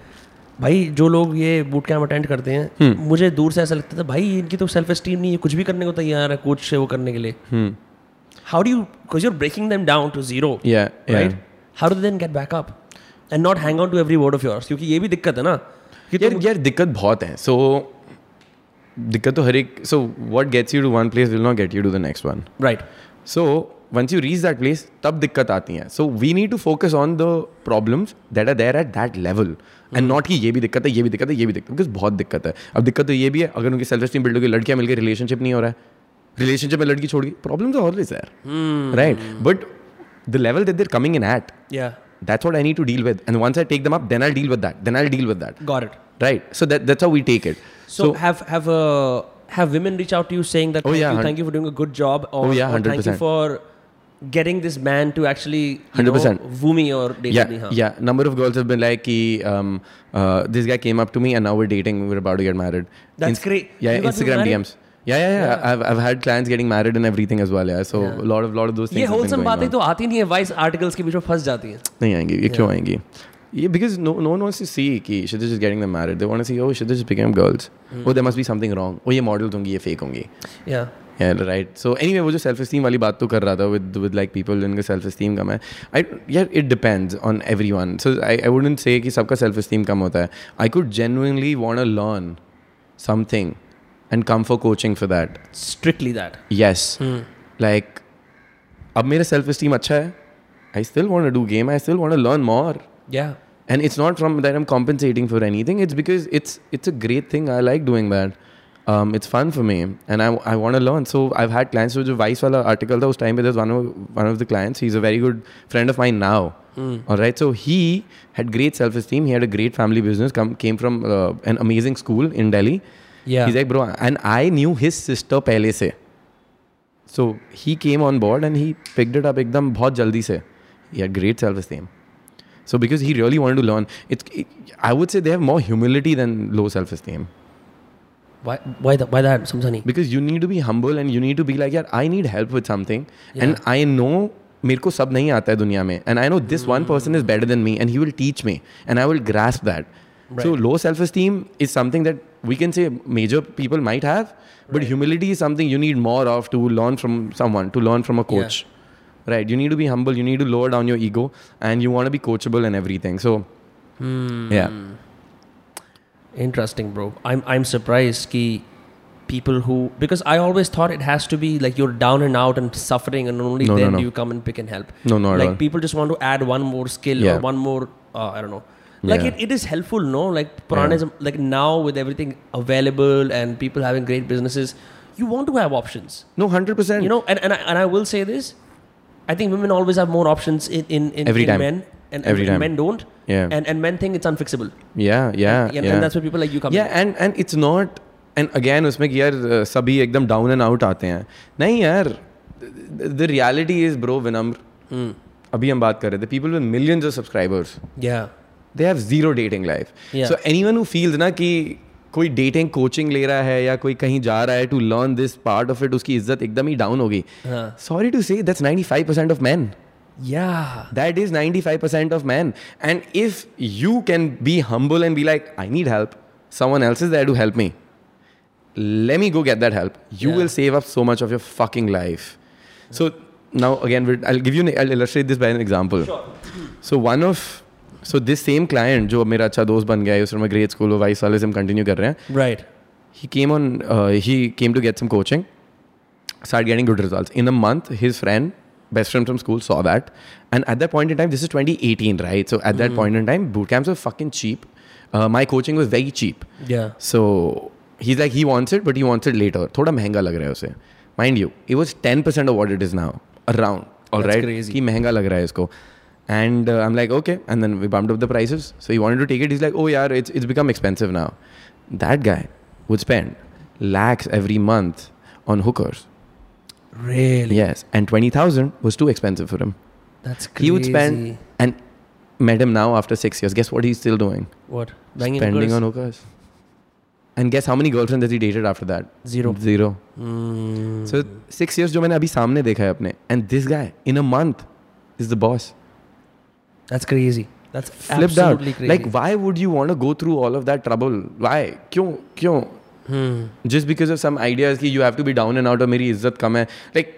भाई जो लोग ये बूट कैम्प अटेंड करते हैं हम्म। मुझे दूर से ऐसा लगता था भाई इनकी तो सेल्फ एस्टीम नहीं है कुछ भी करने को तैयार है कोच से वो करने के लिए। How do you breaking them down to zero. Right how do then get back up and not hang on to every word of yours क्योंकि ये भी दिक्कत है ना। कि यार यार दिक्कत बहुत है। सो दिक्कत तो हर एक so what gets you to one place will not get you to the next one right so once you reach that place तब दिक्कत आती है। So we need to focus on the problems that are there at that level and not कि ये भी दिक्कत है ये भी दिक्कत है ये भी दिक्कत बिकॉज़ बहुत दिक्कत है। अब दिक्कत तो ये भी है अगर उनकी सेल्फ एस्टीम बिल्ड होगी लड़कियाँ मिलकर रिलेशनशिप नहीं हो रहा है। रिलेशनशिप में लड़की छोड़ गई problems are always there right but the level that they're coming in at. Yeah. That's what I need to deal with. And once I take them up, then I'll deal with that. Then I'll deal with that. Got it. Right. So that, that's how we take it. So, so have have a have women reach out to you saying that oh, thank yeah, you, thank you for doing a good job or, oh, yeah, 100%. thank you for getting this man to actually hundred percent woo me or date yeah, me. Huh? Yeah, number of girls have been like, um, uh, this guy came up to me and now we're dating. We're about to get married. That's In- great. Yeah, Instagram DMs. Yeah, yeah, yeah. yeah. I've, I've had clients getting married and everything as well. Yeah. So yeah. a lot of lot of those things. ये going बातें. तो आती नहीं है vice articles के बीच में फंस जाती हैं नहीं आएँगी ये क्यों आएँगी ये because no no one wants to see कि Shidda is getting them married. They want to see oh Shidda just became girls. Hmm. Oh there must be something wrong. Oh ये models होंगी ये fake होंगी. या Yeah, right. So anyway, वो जो self esteem वाली बात तो कर रहा था with with like people जिनका self esteem कम है. I yeah, it depends on everyone. So I I wouldn't say कि सबका self esteem कम होता है. I could genuinely want to learn something and come for coaching for that. Strictly that Yes. Like अब मेरा self esteem अच्छा है. I still want to do game. I still want to learn more. या And it's not from that I'm compensating for anything. It's because it's it's a great thing. I like doing that. Um, it's fun for me, and I, I want to learn. So I've had clients. So जो Vice वाला article था उस time पे there's one of one of the clients. He's a very good friend of mine now. All right. So he had great self esteem. He had a great family business. Come came from uh, an amazing school in Delhi. Yeah. He's like bro, and I knew his sister पहले से. So he came on board and he picked it up एकदम बहुत जल्दी से. He had great self esteem. So because he really wanted to learn, it's it, I would say they have more humility than low self esteem. why why that why that समझा नहीं Because you need to be humble and you need to be like, yeah, I need help with something, yeah. and I know मेरे को सब नहीं आता है दुनिया में and I know this one person is better than me and he will teach me and I will grasp that. So low self esteem is something that we can say major people might have, but humility is something you need more of to learn from someone, to learn from a coach. Right? You need to be humble. You need to lower down your ego, and you want to be coachable and everything. So, yeah. Interesting, bro. I'm I'm surprised कि people who because I always thought it has to be like you're down and out and suffering and only No, then no. do you come and pick and help. No, no, like people just want to add one more skill Yeah. or one more uh, I don't know Like Yeah. it, it is helpful, no? Like Purana is like now with everything available and people having great businesses, you want to have options. No, hundred percent. You know, and and I, and I will say this, I think women always have more options in in, in, Every in time. men, and, Every and time. men don't. Yeah. And and men think it's unfixable. yeah, yeah, and, yeah. and that's where people like you come. yeah, and and it's not. And again, उसमें कि यार uh, सभी एकदम down and out आते हैं नहीं यार the reality is bro विनम्र अभी हम बात कर रहे थे people with millions of subscribers in. Yeah. They have zero dating life Yeah. So anyone who feels ना कि कोई डेटिंग कोचिंग ले रहा है या कोई कहीं जा रहा है to learn this part of it उसकी इज्जत एकदम ही डाउन होगी हाँ. Sorry to say that's 95% of men Yeah. that is 95% of men and if you can be humble and be like i need help someone else is there to help me let me go get that help you Yeah. will save up so much of your fucking life so now again we'll- i'll give you an, i'll illustrate this by an example so one of so this same client जो मेरा अच्छा दोस्त बन गया है उस समय grade school vice वाले से हम कंटिन्यू कर रहे हैं। Right he came on he came to get some coaching start getting good result in a month his friend best friend from school so that and at that point in time this is twenty eighteen right so at that point in time boot camps fuck in cheap my coaching was very cheap so he is like he wants it but he wants it later थोड़ा महँगा लग रहा है उसे। Mind you it was ten percent of what it is now around all right he महँगा लग रहा है इसको। and uh, I'm like okay and then we bumped up the prices so he wanted to take it he's like oh yeah it's, it's become expensive now that guy would spend lakhs every month on hookers Really. yes and 20000 was too expensive for him That's crazy. he would spend and met him now after six years guess what he's still doing what? Banging spending hookers? on hookers and guess how many girlfriends has he dated after that Zero. zero Mm. so six years जो मैंने अभी सामने देखा है अपने and this guy in a month is the boss That's crazy. That's flipped out. Crazy. Like, why would you want to go through all of that trouble? Why? क्यों क्यों Hmm. Just because of some ideas that you have to be down and out or meri izzat kam hai. Like,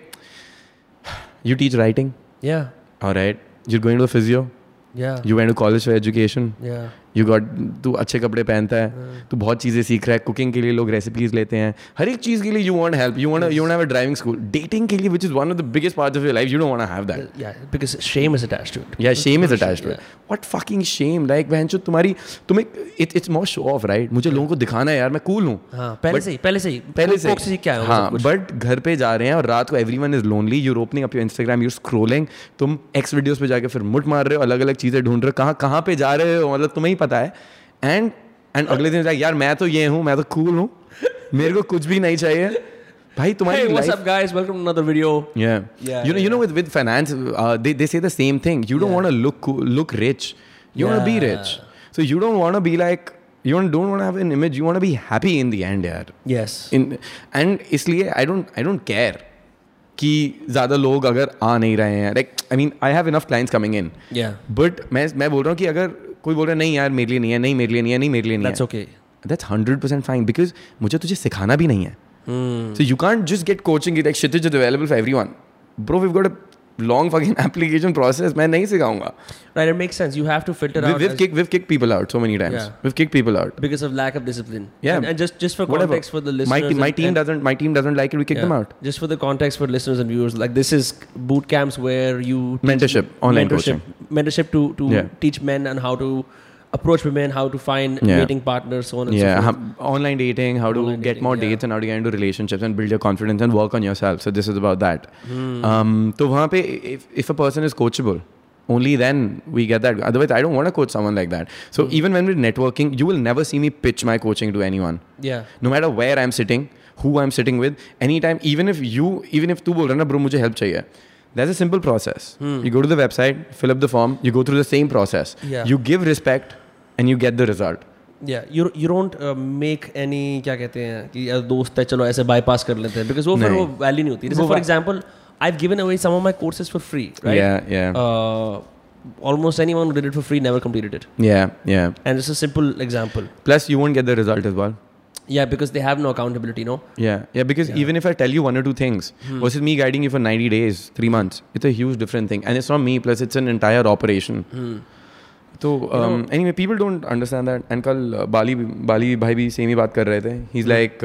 you teach writing. Yeah. All right. You're going to the physio. Yeah. You went to college for education. Yeah. You got तू अच्छे कपड़े पहनता है तू बहुत चीज़ें सीख रहा है कुकिंग के लिए लोग रेसिपीज़ लेते हैं। हर एक चीज़ के लिए you want help you want you want have a driving school dating के लिए which is one of the biggest parts of your life you don't want have that Yeah. Because shame is attached to it. या shame is attached to Yeah. What fucking shame like बहन जो तुम्हारी तुम्हें it it's more show off right मुझे लोगों को दिखाना है यार मैं कूल हूँ। हाँ पहले से ही पहले से ही। पहले से क्या है हाँ बट घर पे जा रहे हैं और रात को every one is lonely you're opening up your Instagram you're scrolling तुम एक्स वीडियोस पे जाके फिर मुट मार रहे हो अलग अलग चीज़ें ढूंढ रहे हो कहाँ कहाँ पे जा रहे हो? मतलब तुम्हें ही पता है एंड एंड अगले दिन यार मैं तो ये हूँ मैं तो कूल हूँ मेरे को कुछ भी नहीं चाहिए भाई तुम्हारी Hey, what's life up, guys? Welcome to another video. Yeah. Yeah, You know, yeah, you know, with, with finance, uh, they, they say the same thing. You don't Yeah. want to look cool, look rich. You yeah. want to be rich. So you don't want to be like you don't, don't want to have an image. You want to be happy in the end, यार. Yes. In and इसलिए I don't I don't care कि ज़्यादा लोग अगर आ नहीं रहे हैं like I mean I have enough clients coming in Yeah. but मैं मैं बोल रहा हूँ कि अगर कोई बोल रहा नहीं यार मेरे लिए नहीं है नहीं मेरे लिए नहीं है नहीं मेरे लिए नहीं है. Okay that's hundred percent fine because मुझे तुझे सिखाना भी नहीं है। So you can't just get coaching it like available for every one bro we've got a long fucking application process. मैं नहीं सिखाऊंगा. Right. It makes sense. You have to filter We, out we've as- kicked we've kicked people out so many times. Yeah. We've kicked people out. because of lack of discipline. Yeah. And, and just just for Whatever. context for the listeners. my, te- my and- team and- doesn't my team doesn't like it. We kick them Yeah. out. Just for the context for listeners and viewers, like this is boot camps where you teach Mentorship, online mentorship, mentorship to to Yeah. teach men and how to approach women, how to find Yeah. dating partners, so on and Yeah, so forth. hum- online dating, how to Online get dating, more yeah. dates and how to get into relationships and build your confidence and work on yourself. So this is about that. Hmm. Um, तो वहाँ पे if, if a person is coachable, only then we get that. Otherwise, I don't want to coach someone like that. So Hmm. even when we're networking, you will never see me pitch my coaching to anyone. Yeah. no matter where I'm sitting, who I'm sitting with, anytime, even if you, even if तू बोल रहा है ना bro मुझे help चाहिए, there's a simple process. You go to the website, fill up the form, you go through the same process. Yeah. You give respect and you get the result. Yeah, you you don't uh, make any क्या कहते हैं कि यार दोस्त है चलो ऐसे bypass कर लेते हैं because वो फिर नहीं। वो value नहीं होती जैसे वो for va- example I've given away some of my courses for free right Yeah, yeah. uh, almost anyone who did it for free never completed it Yeah, yeah. and it's a simple example Plus, you won't get the result as well. yeah because they have no accountability no Yeah, yeah. Because even if I tell you one or two things, versus me guiding you for 90 days, three months, it's a huge different thing. And it's not me. Plus, it's an entire operation. तो anyway people don't understand that and कल uh, बाली बाली भाई भी same ही बात कर रहे थे he is like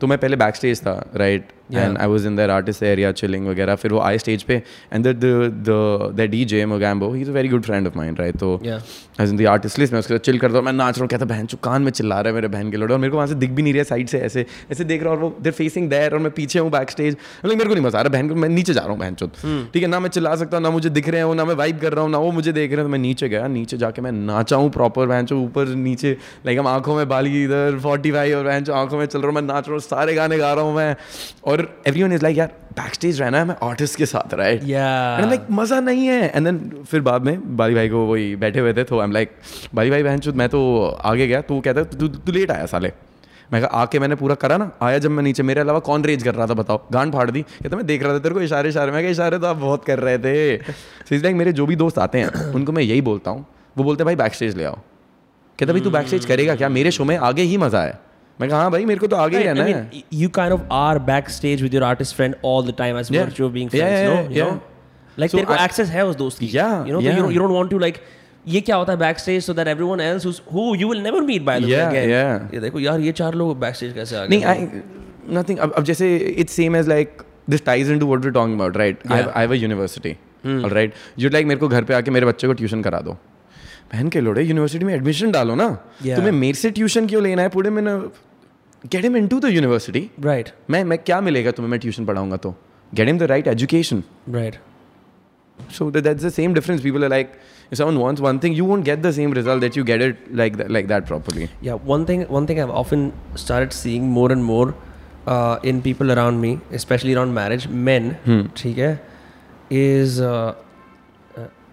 तो मैं पहले बैक स्टेज था right and I was in there artist area chilling वगैरह फिर वो आए स्टेज पे and the the DJ Mogambo he is very good friend of mine right तो Yeah. As in the artist list मैं उसके साथ चिल करता हूँ मैं नाच रहा हूँ कहता बहन चो कान में चिल्ला रहा है मेरे बहन के लोड और मेरे को वहाँ से दिख भी नहीं रहा साइड से ऐसे ऐसे देख रहा हूँ और वो देर फेसिंग देयर और मैं पीछे हूँ बैक स्टेज मतलब मेरे को नहीं मज़ा आ रहा बहन को मैं नीचे जा रहा हूँ बहन चो ठीक है ना मैं चिल्ला सकता हूँ ना मुझे दिख रहे हैं ना मैं वाइब कर रहा हूँ ना वो मुझे देख रहे हैं तो मैं नीचे गया नीचे जाके मैं नाचा हूँ प्रॉपर बहन ऊपर नीचे लाइक हम आँखों में बाली इधर फोर्टी फाइव और बहन आँखों में चल रहा हूँ मैं नाच रहा हूँ सारे गाने गा रहा हूँ मैं और एवरी वन इज़ लाइक यार बैक स्टेज रहना है मैं आर्टिस्ट के साथ राइट Yeah. एंड लाइक मज़ा नहीं है. एंड देन फिर बाद में बाली भाई को वही बैठे हुए थे तो आई एम लाइक बाली भाई बहन मैं तो आगे गया तो वो कहता तू तू लेट आया साले. मैं कहा आके मैंने पूरा करा ना आया जब मैं नीचे मेरे अलावा कौन रेज कर रहा था बताओ? गांड फाड़ दी कहता मैं देख रहा था तेरे को इशारे इशारे। मैं इशारे तो आप बहुत कर रहे थे। सो लाइक मेरे जो भी दोस्त आते हैं उनको मैं यही बोलता हूँ। वो बोलते हैं भाई बैक स्टेज ले आओ। कहता भाई तू बैक स्टेज करेगा क्या? मेरे शो में आगे ही मज़ा है। मैं कहा हाँ भाई मेरे को तो आगे रहना है. You kind of are back stage with your artist friend all the time as which you being friends you know like there को एक्सेस है उस दोस्त की। या you know you don't want to like ये क्या होता है back stage so that everyone else who who you will never meet by the way ये देखो यार ये चार लोग बैक स्टेज कैसे आ गए? नहीं आई नथिंग अब जैसे it's same as like this ties into what we are talking about right I have a university alright you like मेरे को घर पे आके मेरे बच्चे को ट्यूशन करा दो. बहन के लोड़े यूनिवर्सिटी में एडमिशन डालो ना Yeah. तुम्हें मेरे से ट्यूशन क्यों लेना है him in get him into the university right मैं मैं क्या मिलेगा तुम्हें मैं ट्यूशन पढ़ाऊँगा तो get him the right education right so that, that's the same difference people are like if someone wants one thing you won't get the same result that you get it like that, like that properly Yeah, one thing one thing I've often started seeing more and more uh, in people around me, especially around marriage, men, ठीक है, is uh, uh,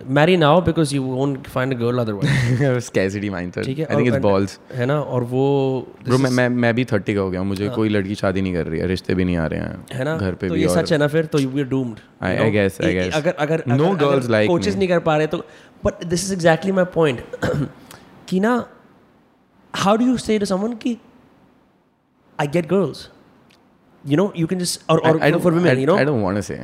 marry now because you won't find girl otherwise ठीक है I think it's balls है ना और वो bro मैं मैं मैं भी थर्टी का हो गया मुझे कोई लड़की शादी नहीं कर रही है रिश्ते भी नहीं आ रहे हैं है ना घर पे तो सच है ना फिर तो यू डूम्ड अगर नो गर्ल्स लाइक कोचेस नहीं कर पा रहे तो but this is exactly my point कि ना how do you say to someone I get girls you know you can just और I don't want say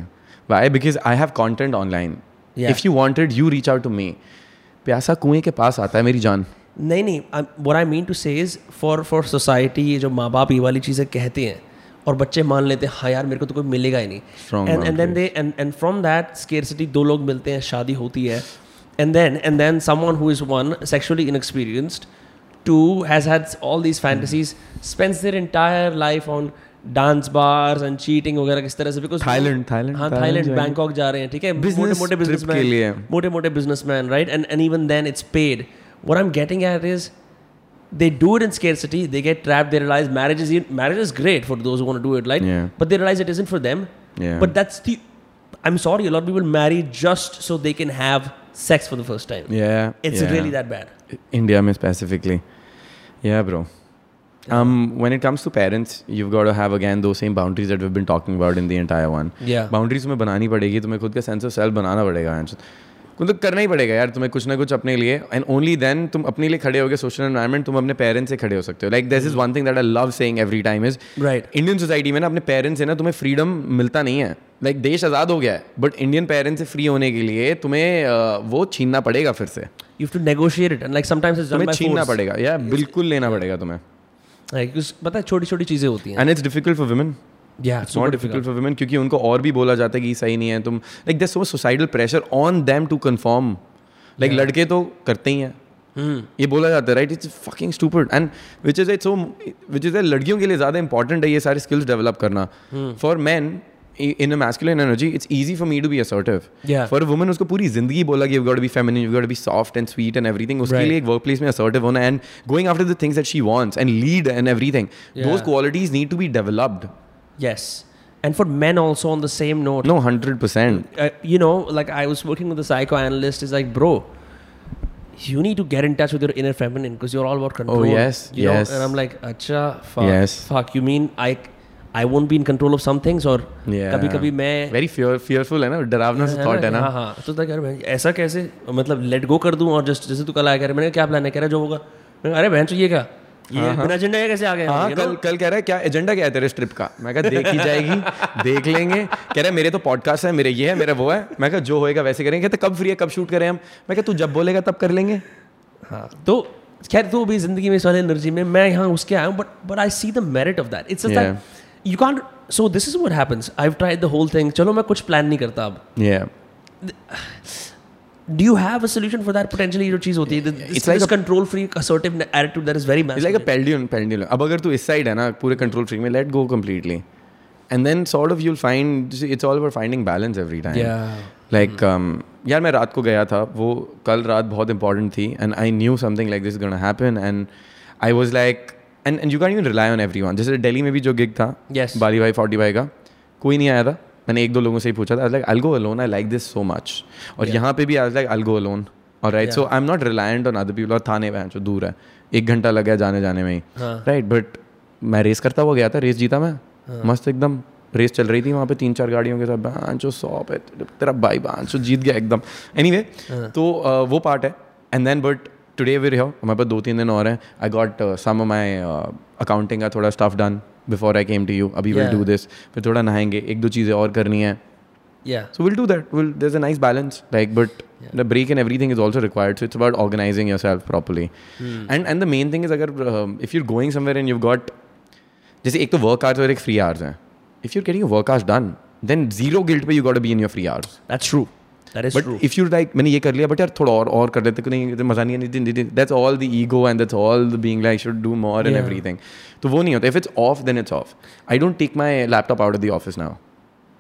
why because I have content online if you wanted you reach out to me प्यासा कुएँ के पास आता है मेरी जान। नहीं नहीं वो I mean to says for for society ये जो माँ बाप ये वाली चीज़ें कहते हैं और बच्चे मान लेते हैं हाँ यार मेरे को तो कोई मिलेगा ही नहीं। And and and then from that scarcity दो लोग मिलते हैं शादी होती है। And then and then someone who is one sexually inexperienced to has had all these fantasies spends their entire life on dance bars and cheating वगैरह किस तरह से बिकॉज Thailand, Thailand, हाँ Thailand थाईलैंड जाएंगे। बैंकॉक जा रहे हैं ठीक है Business मोटे मोटे trip के बिजनेसमैन लिए। मोटे मोटे businessman, right? And and even then it's paid. What I'm getting at is they do it in scarcity, they get trapped, they realize marriage is marriage is great for those who want to do it, right? Yeah. But they realize it isn't for them. Yeah. But that's the I'm sorry, a lot of people marry just so they can have sex for the first time. yeah It's yeah. really that bad. India में specifically yeah bro Um when it comes to parents you've got to have again those same boundaries that we've been talking about in the entire one. Yeah. Boundaries तुम्हें बनानी पड़ेगी तुम्हें खुद का sense of self बनाना पड़ेगा मतलब करना ही पड़ेगा यार तुम्हें कुछ ना कुछ अपने लिए एंड ओनली देन तुम अपने लिए खड़े होगे सोशल एनवायरमेंट तुम अपने पेरेंट्स से खड़े हो सकते हो। Like this is one thing that I love saying every time is Right. Indian society में ना अपने पेरेंट्स से ना तुम्हें फ्रीडम मिलता नहीं है। लाइक like, देश आज़ाद हो गया है बट इंडियन पेरेंट्स से फ्री होने के लिए तुम्हें अ, वो छीनना पड़ेगा फिर से। You have to negotiate it, and like sometimes it's done तुम्हें छीनना पड़ेगा या बिल्कुल लेना पड़ेगा तुम्हें। पता है छोटी छोटी चीज़ें होती हैं. And it's difficult for women या it's not difficult for women क्योंकि उनको और भी बोला जाता है कि सही नहीं है तुम लाइक दस so societal pressure on them to confirm like लड़के तो करते ही हैं। Hmm. ये बोला जाता है right it's fucking stupid and which is it so which is लड़कियों के लिए ज़्यादा इंपॉर्टेंट है ये सारे स्किल्स डेवलप करना। For man In a masculine energy it's easy for me to be assertive Yeah. For woman उसको पूरी जिंदगी बोला कि you got be feminine you got be soft and sweet and everything उसके Right. लिए एक work place में assertive होना and going after the things that she wants and lead and everything those Yeah. Qualities need to be developed Yes, and for men also on the same note. No, hundred percent. uh, you know, like I was working with a psychoanalyst. Is like, bro, you need to get in touch with your inner feminine because you're all about control. Oh, yes, you know? yes. And I'm like, acha, fuck, Yes. fuck. You mean I, I won't be in control of some things or कभी कभी मैं Very fear, fearful है ना? डरावना सा thought है ना? हाँ हाँ। तो यार मैं ऐसा कैसे? मतलब लेट गो कर दूँ और जस्ट जैसे तू कल आया कह रहा मैंने क्या प्लान है? कह रहा जो होगा। अरे बहन ये क्या? ये बिना एजेंडा कैसे आ हम, हाँ कल कल कह रहा है क्या एजेंडा क्या है तेरे ट्रिप का? मैं कहा देख ही जाएगी देख लेंगे। कह रहा है मेरे तो पॉडकास्ट है मेरे ये है मेरा वो है। मैं कहा जो होएगा वैसे करेंगे। कहते कब फ्री है कब शूट करें हम? मैं कहा तू जब बोलेगा तब कर लेंगे। हाँ। तो खैर तो भी ज़िंदगी में इस वाले एनर्जी में मैं यहाँ उसके आया हूँ but but I see the merit of that it's You can't so this is what happens. I've tried the whole thing. चलो मैं कुछ plan नहीं करता अब. Yeah. Do you have a solution for that potentially जो चीज होती है? This, It's like this a- control freak assertive attitude that is very It's masculine. like a pendulum. pendulum. अब अगर तू इस साइड है ना पूरे कंट्रोल फ्री में let go completely. And then sort of you'll find it's all about finding balance every time. Yeah. Like यार मैं रात को गया था वो कल रात बहुत इंपॉर्टेंट थी and I knew something like this gonna happen and I was like and and you can even rely on everyone जैसे दिल्ली में भी जो गिग था Yes. बाली भाई फोर्टी भाई का कोई नहीं आया था। मैंने एक दो लोगों से ही पूछा था। Like I go alone I like this so much और Yeah. यहाँ पे भी I like I go alone और right so I am not reliant on other people और थाने में जो दूर है। एक घंटा लग गया जाने जाने में ही। हाँ. राइट बट मैं रेस करता हुआ गया था रेस जीता मैं। मस्त एकदम रेस चल रही थी वहाँ पे तीन चार गाड़ियों के साथ। बांचो सौ पे तेरा भाई बांचो जीत गया एकदम। एनीवे तो uh, वो पार्ट है। And then but today we रहो हमारे पास दो तीन दिन और हैं I got some my accounting का थोड़ा stuff done before I came to you अभी विल डू दिस फिर थोड़ा नहाएँगे एक दो चीज़ें और करनी है Yeah. So we'll do that. We'll, there's a nice balance. Like, but yeah. the break and everything is also required. So it's about organizing yourself properly. hmm. And and the main thing is, agar, um, if you're going somewhere and you've got, जैसे एक तो work hours और एक free hours हैं. If you're getting your work hours done, then zero guilt पे you got to be in your free hours. That's but if you like मैंने ये कर लिया बट यार थोड़ा और और कर देते तो नहीं नहीं मज़ा नहीं दिन दिन that's all the ego and that's all the being like should do more and everything तो वो नहीं होता। If it's off then it's off I don't take my laptop out of the office now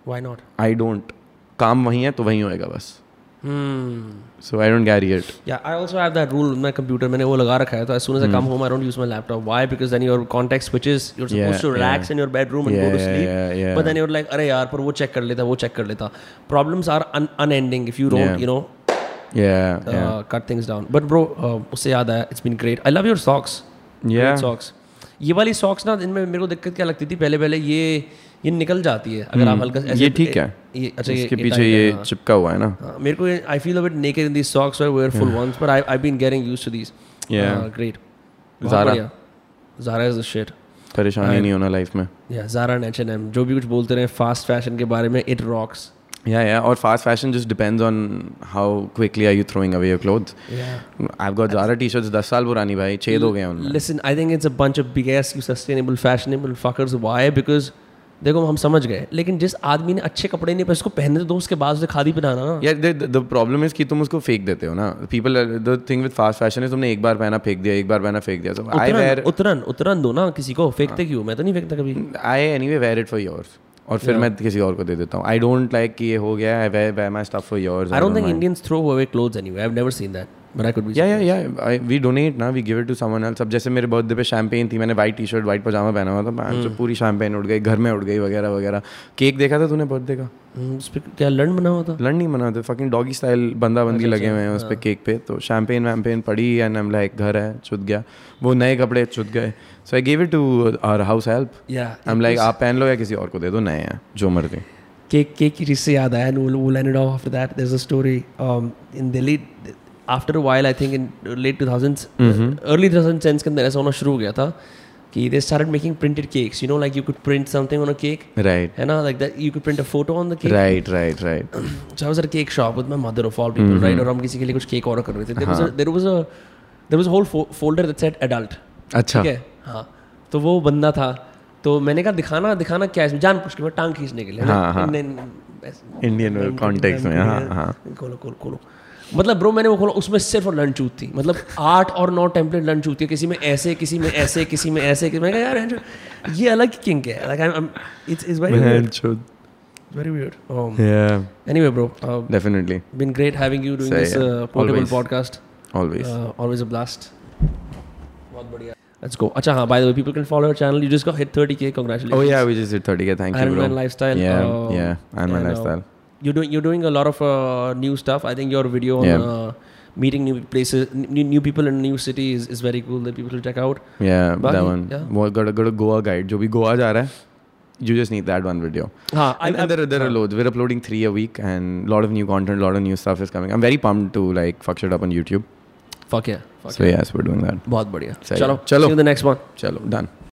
why not I don't काम वहीं है तो वहीं होएगा बस। Hmm. So I don't carry it. Yeah, I also have that rule with my computer. मैंने वो लगा रखा है तो as soon as I come home, I don't use my laptop. Why? Because then your context switches. You're supposed Yeah, to relax yeah. in your bedroom and Yeah, go to yeah, sleep. yeah, yeah. But then you're like, अरे यार पर वो check कर लेता, वो check कर लेता. Problems are un- unending if you don't, Yeah. you know, Yeah, uh, yeah. cut things down. But bro, uh, उससे याद आया, it's been great. I love your socks. Yeah. Great socks. ये वाली सॉक्स ना इनमें मेरे को दिक्कत क्या लगती थी पहले पहले ये ये निकल जाती है अगर आप हम्म, हल्का ये ठीक है। ये अच्छा इसके पीछे ये चिपका हुआ है ना। मेरे को I feel a naked in these socks I wear full once but I I been getting used to these yeah great Zara Zara is the shit परेशानी नहीं होना लाइफ में। या ज़ारा एंड एचएनएम जो भी कुछ बोलते रहे फास्ट फ़ैशन के बारे में इट रॉक्स या या और fast fashion just depends on how quickly are you throwing away your clothes I have got Zara t-shirts 10 साल पुरानी भाई छेद हो गए उनमें। Listen I think it's a bunch of biggest sustainable fashionable fuckers why because देखो हम समझ गए लेकिन जिस आदमी ने अच्छे कपड़े नहीं पहने उसको पहनने दो उसके बाद उसे खादी पहनाना ना। यार द प्रॉब्लम इज़ कि तुम उसको फेंक देते हो ना। People the thing with fast fashion है तुमने एक बार पहना फेंक दिया एक बार पहना फेंक दिया। सो आई उतरन वेयर उतरन उतरन दो ना किसी को फेंकते क्यों? मैं तो नहीं फेंकता कभी। I anyway wear it for years और फिर मैं किसी और को दे देता हूँ। आई डोंट लाइक कि ये हो गया I wear my stuff for years I don't think Indians throw away clothes anyway. I've never seen that, but I could be. We donate ना we give it to someone else अब जैसे मेरे birthday पे champagne थी मैंने white t-shirt white पजामा पहना हुआ था मैं जो पूरी शैम्पेन उड़ गई घर में उड़ गई वगैरह वगैरह। केक देखा था तूने बर्थडे का? Hmm, उस पे क्या लंड बना हुआ था? लंड नहीं मनाते फकिंग डॉगी स्टाइल बंदा बंदी लगे हुए हैं उस पे केक पे। तो शैम्पेन वैम्पेन पड़ी एंड आई एम लाइक घर है चुत गया। वो नए कपड़े चुत गए। So I give it to our house help Yeah. I am like आप पहन लो या किसी और को दे दो नए हैं जो मर्ज़ी। Cake, cake की चीज़ से याद आया we'll, we'll end it off after that. There's a story um, after while I think in late two thousand early thousands के अंदर ऐसा होना शुरू हो गया था कि they start making printed cakes you know like you could print something on a cake right है ना? Like that you could print a photo on the cake right right right so sir cake shop with my mother of all people right और हम किसी के लिए कुछ cake order कर रहे थे. There was there was a there was a whole folder that said adult अच्छा. ठीक हाँ? तो वो बंदा था. तो मैंने कहा दिखाना दिखाना क्या है जान पूछ के मैं टांग खींचने के लिए इंडियन कॉन्टेक्स्ट हाँ, हाँ. में हाँ हाँ. कोलो कोलो कोलो मतलब ब्रो मैंने वो खोला उसमें सिर्फ़ लंच चूत थी मतलब आठ और नौ टेम्पलेट लंच चूत थी किसी में ऐसे किसी में ऐसे किसी में ऐसे किसी- कहा यार ये अलग किंग है like I am it's it's very Man, should. Very weird Yeah, anyway bro definitely. been great having you doing So, this uh, portable always. podcast Always. uh, always a blast बहुत बढ़िया let's go अच्छा हाँ by the way people can follow your channel you just got hit 30k congratulations oh yeah, we just did 30k. Thank you, Iron bro. Man lifestyle Yeah, uh, yeah, Iron Man and, uh, lifestyle. you're doing you're doing a lot of uh, new stuff I think your video on Yeah. uh, meeting new places new, new people in a new city is, is very cool that people should check out Yeah, that Baki, one. yeah. वो got got a Goa guide. जो भी गोवा जा रहा है, you just need that one video. हाँ And, and there, are, there are loads. We're uploading three a week, and a lot of new content, a lot of new stuff is coming. I'm very pumped to like fuck shit up on YouTube. fuck yeah fuck So yes, we're doing that. बहुत बढ़िया सही है। चलो चलो। see you in the next one Chalo, done.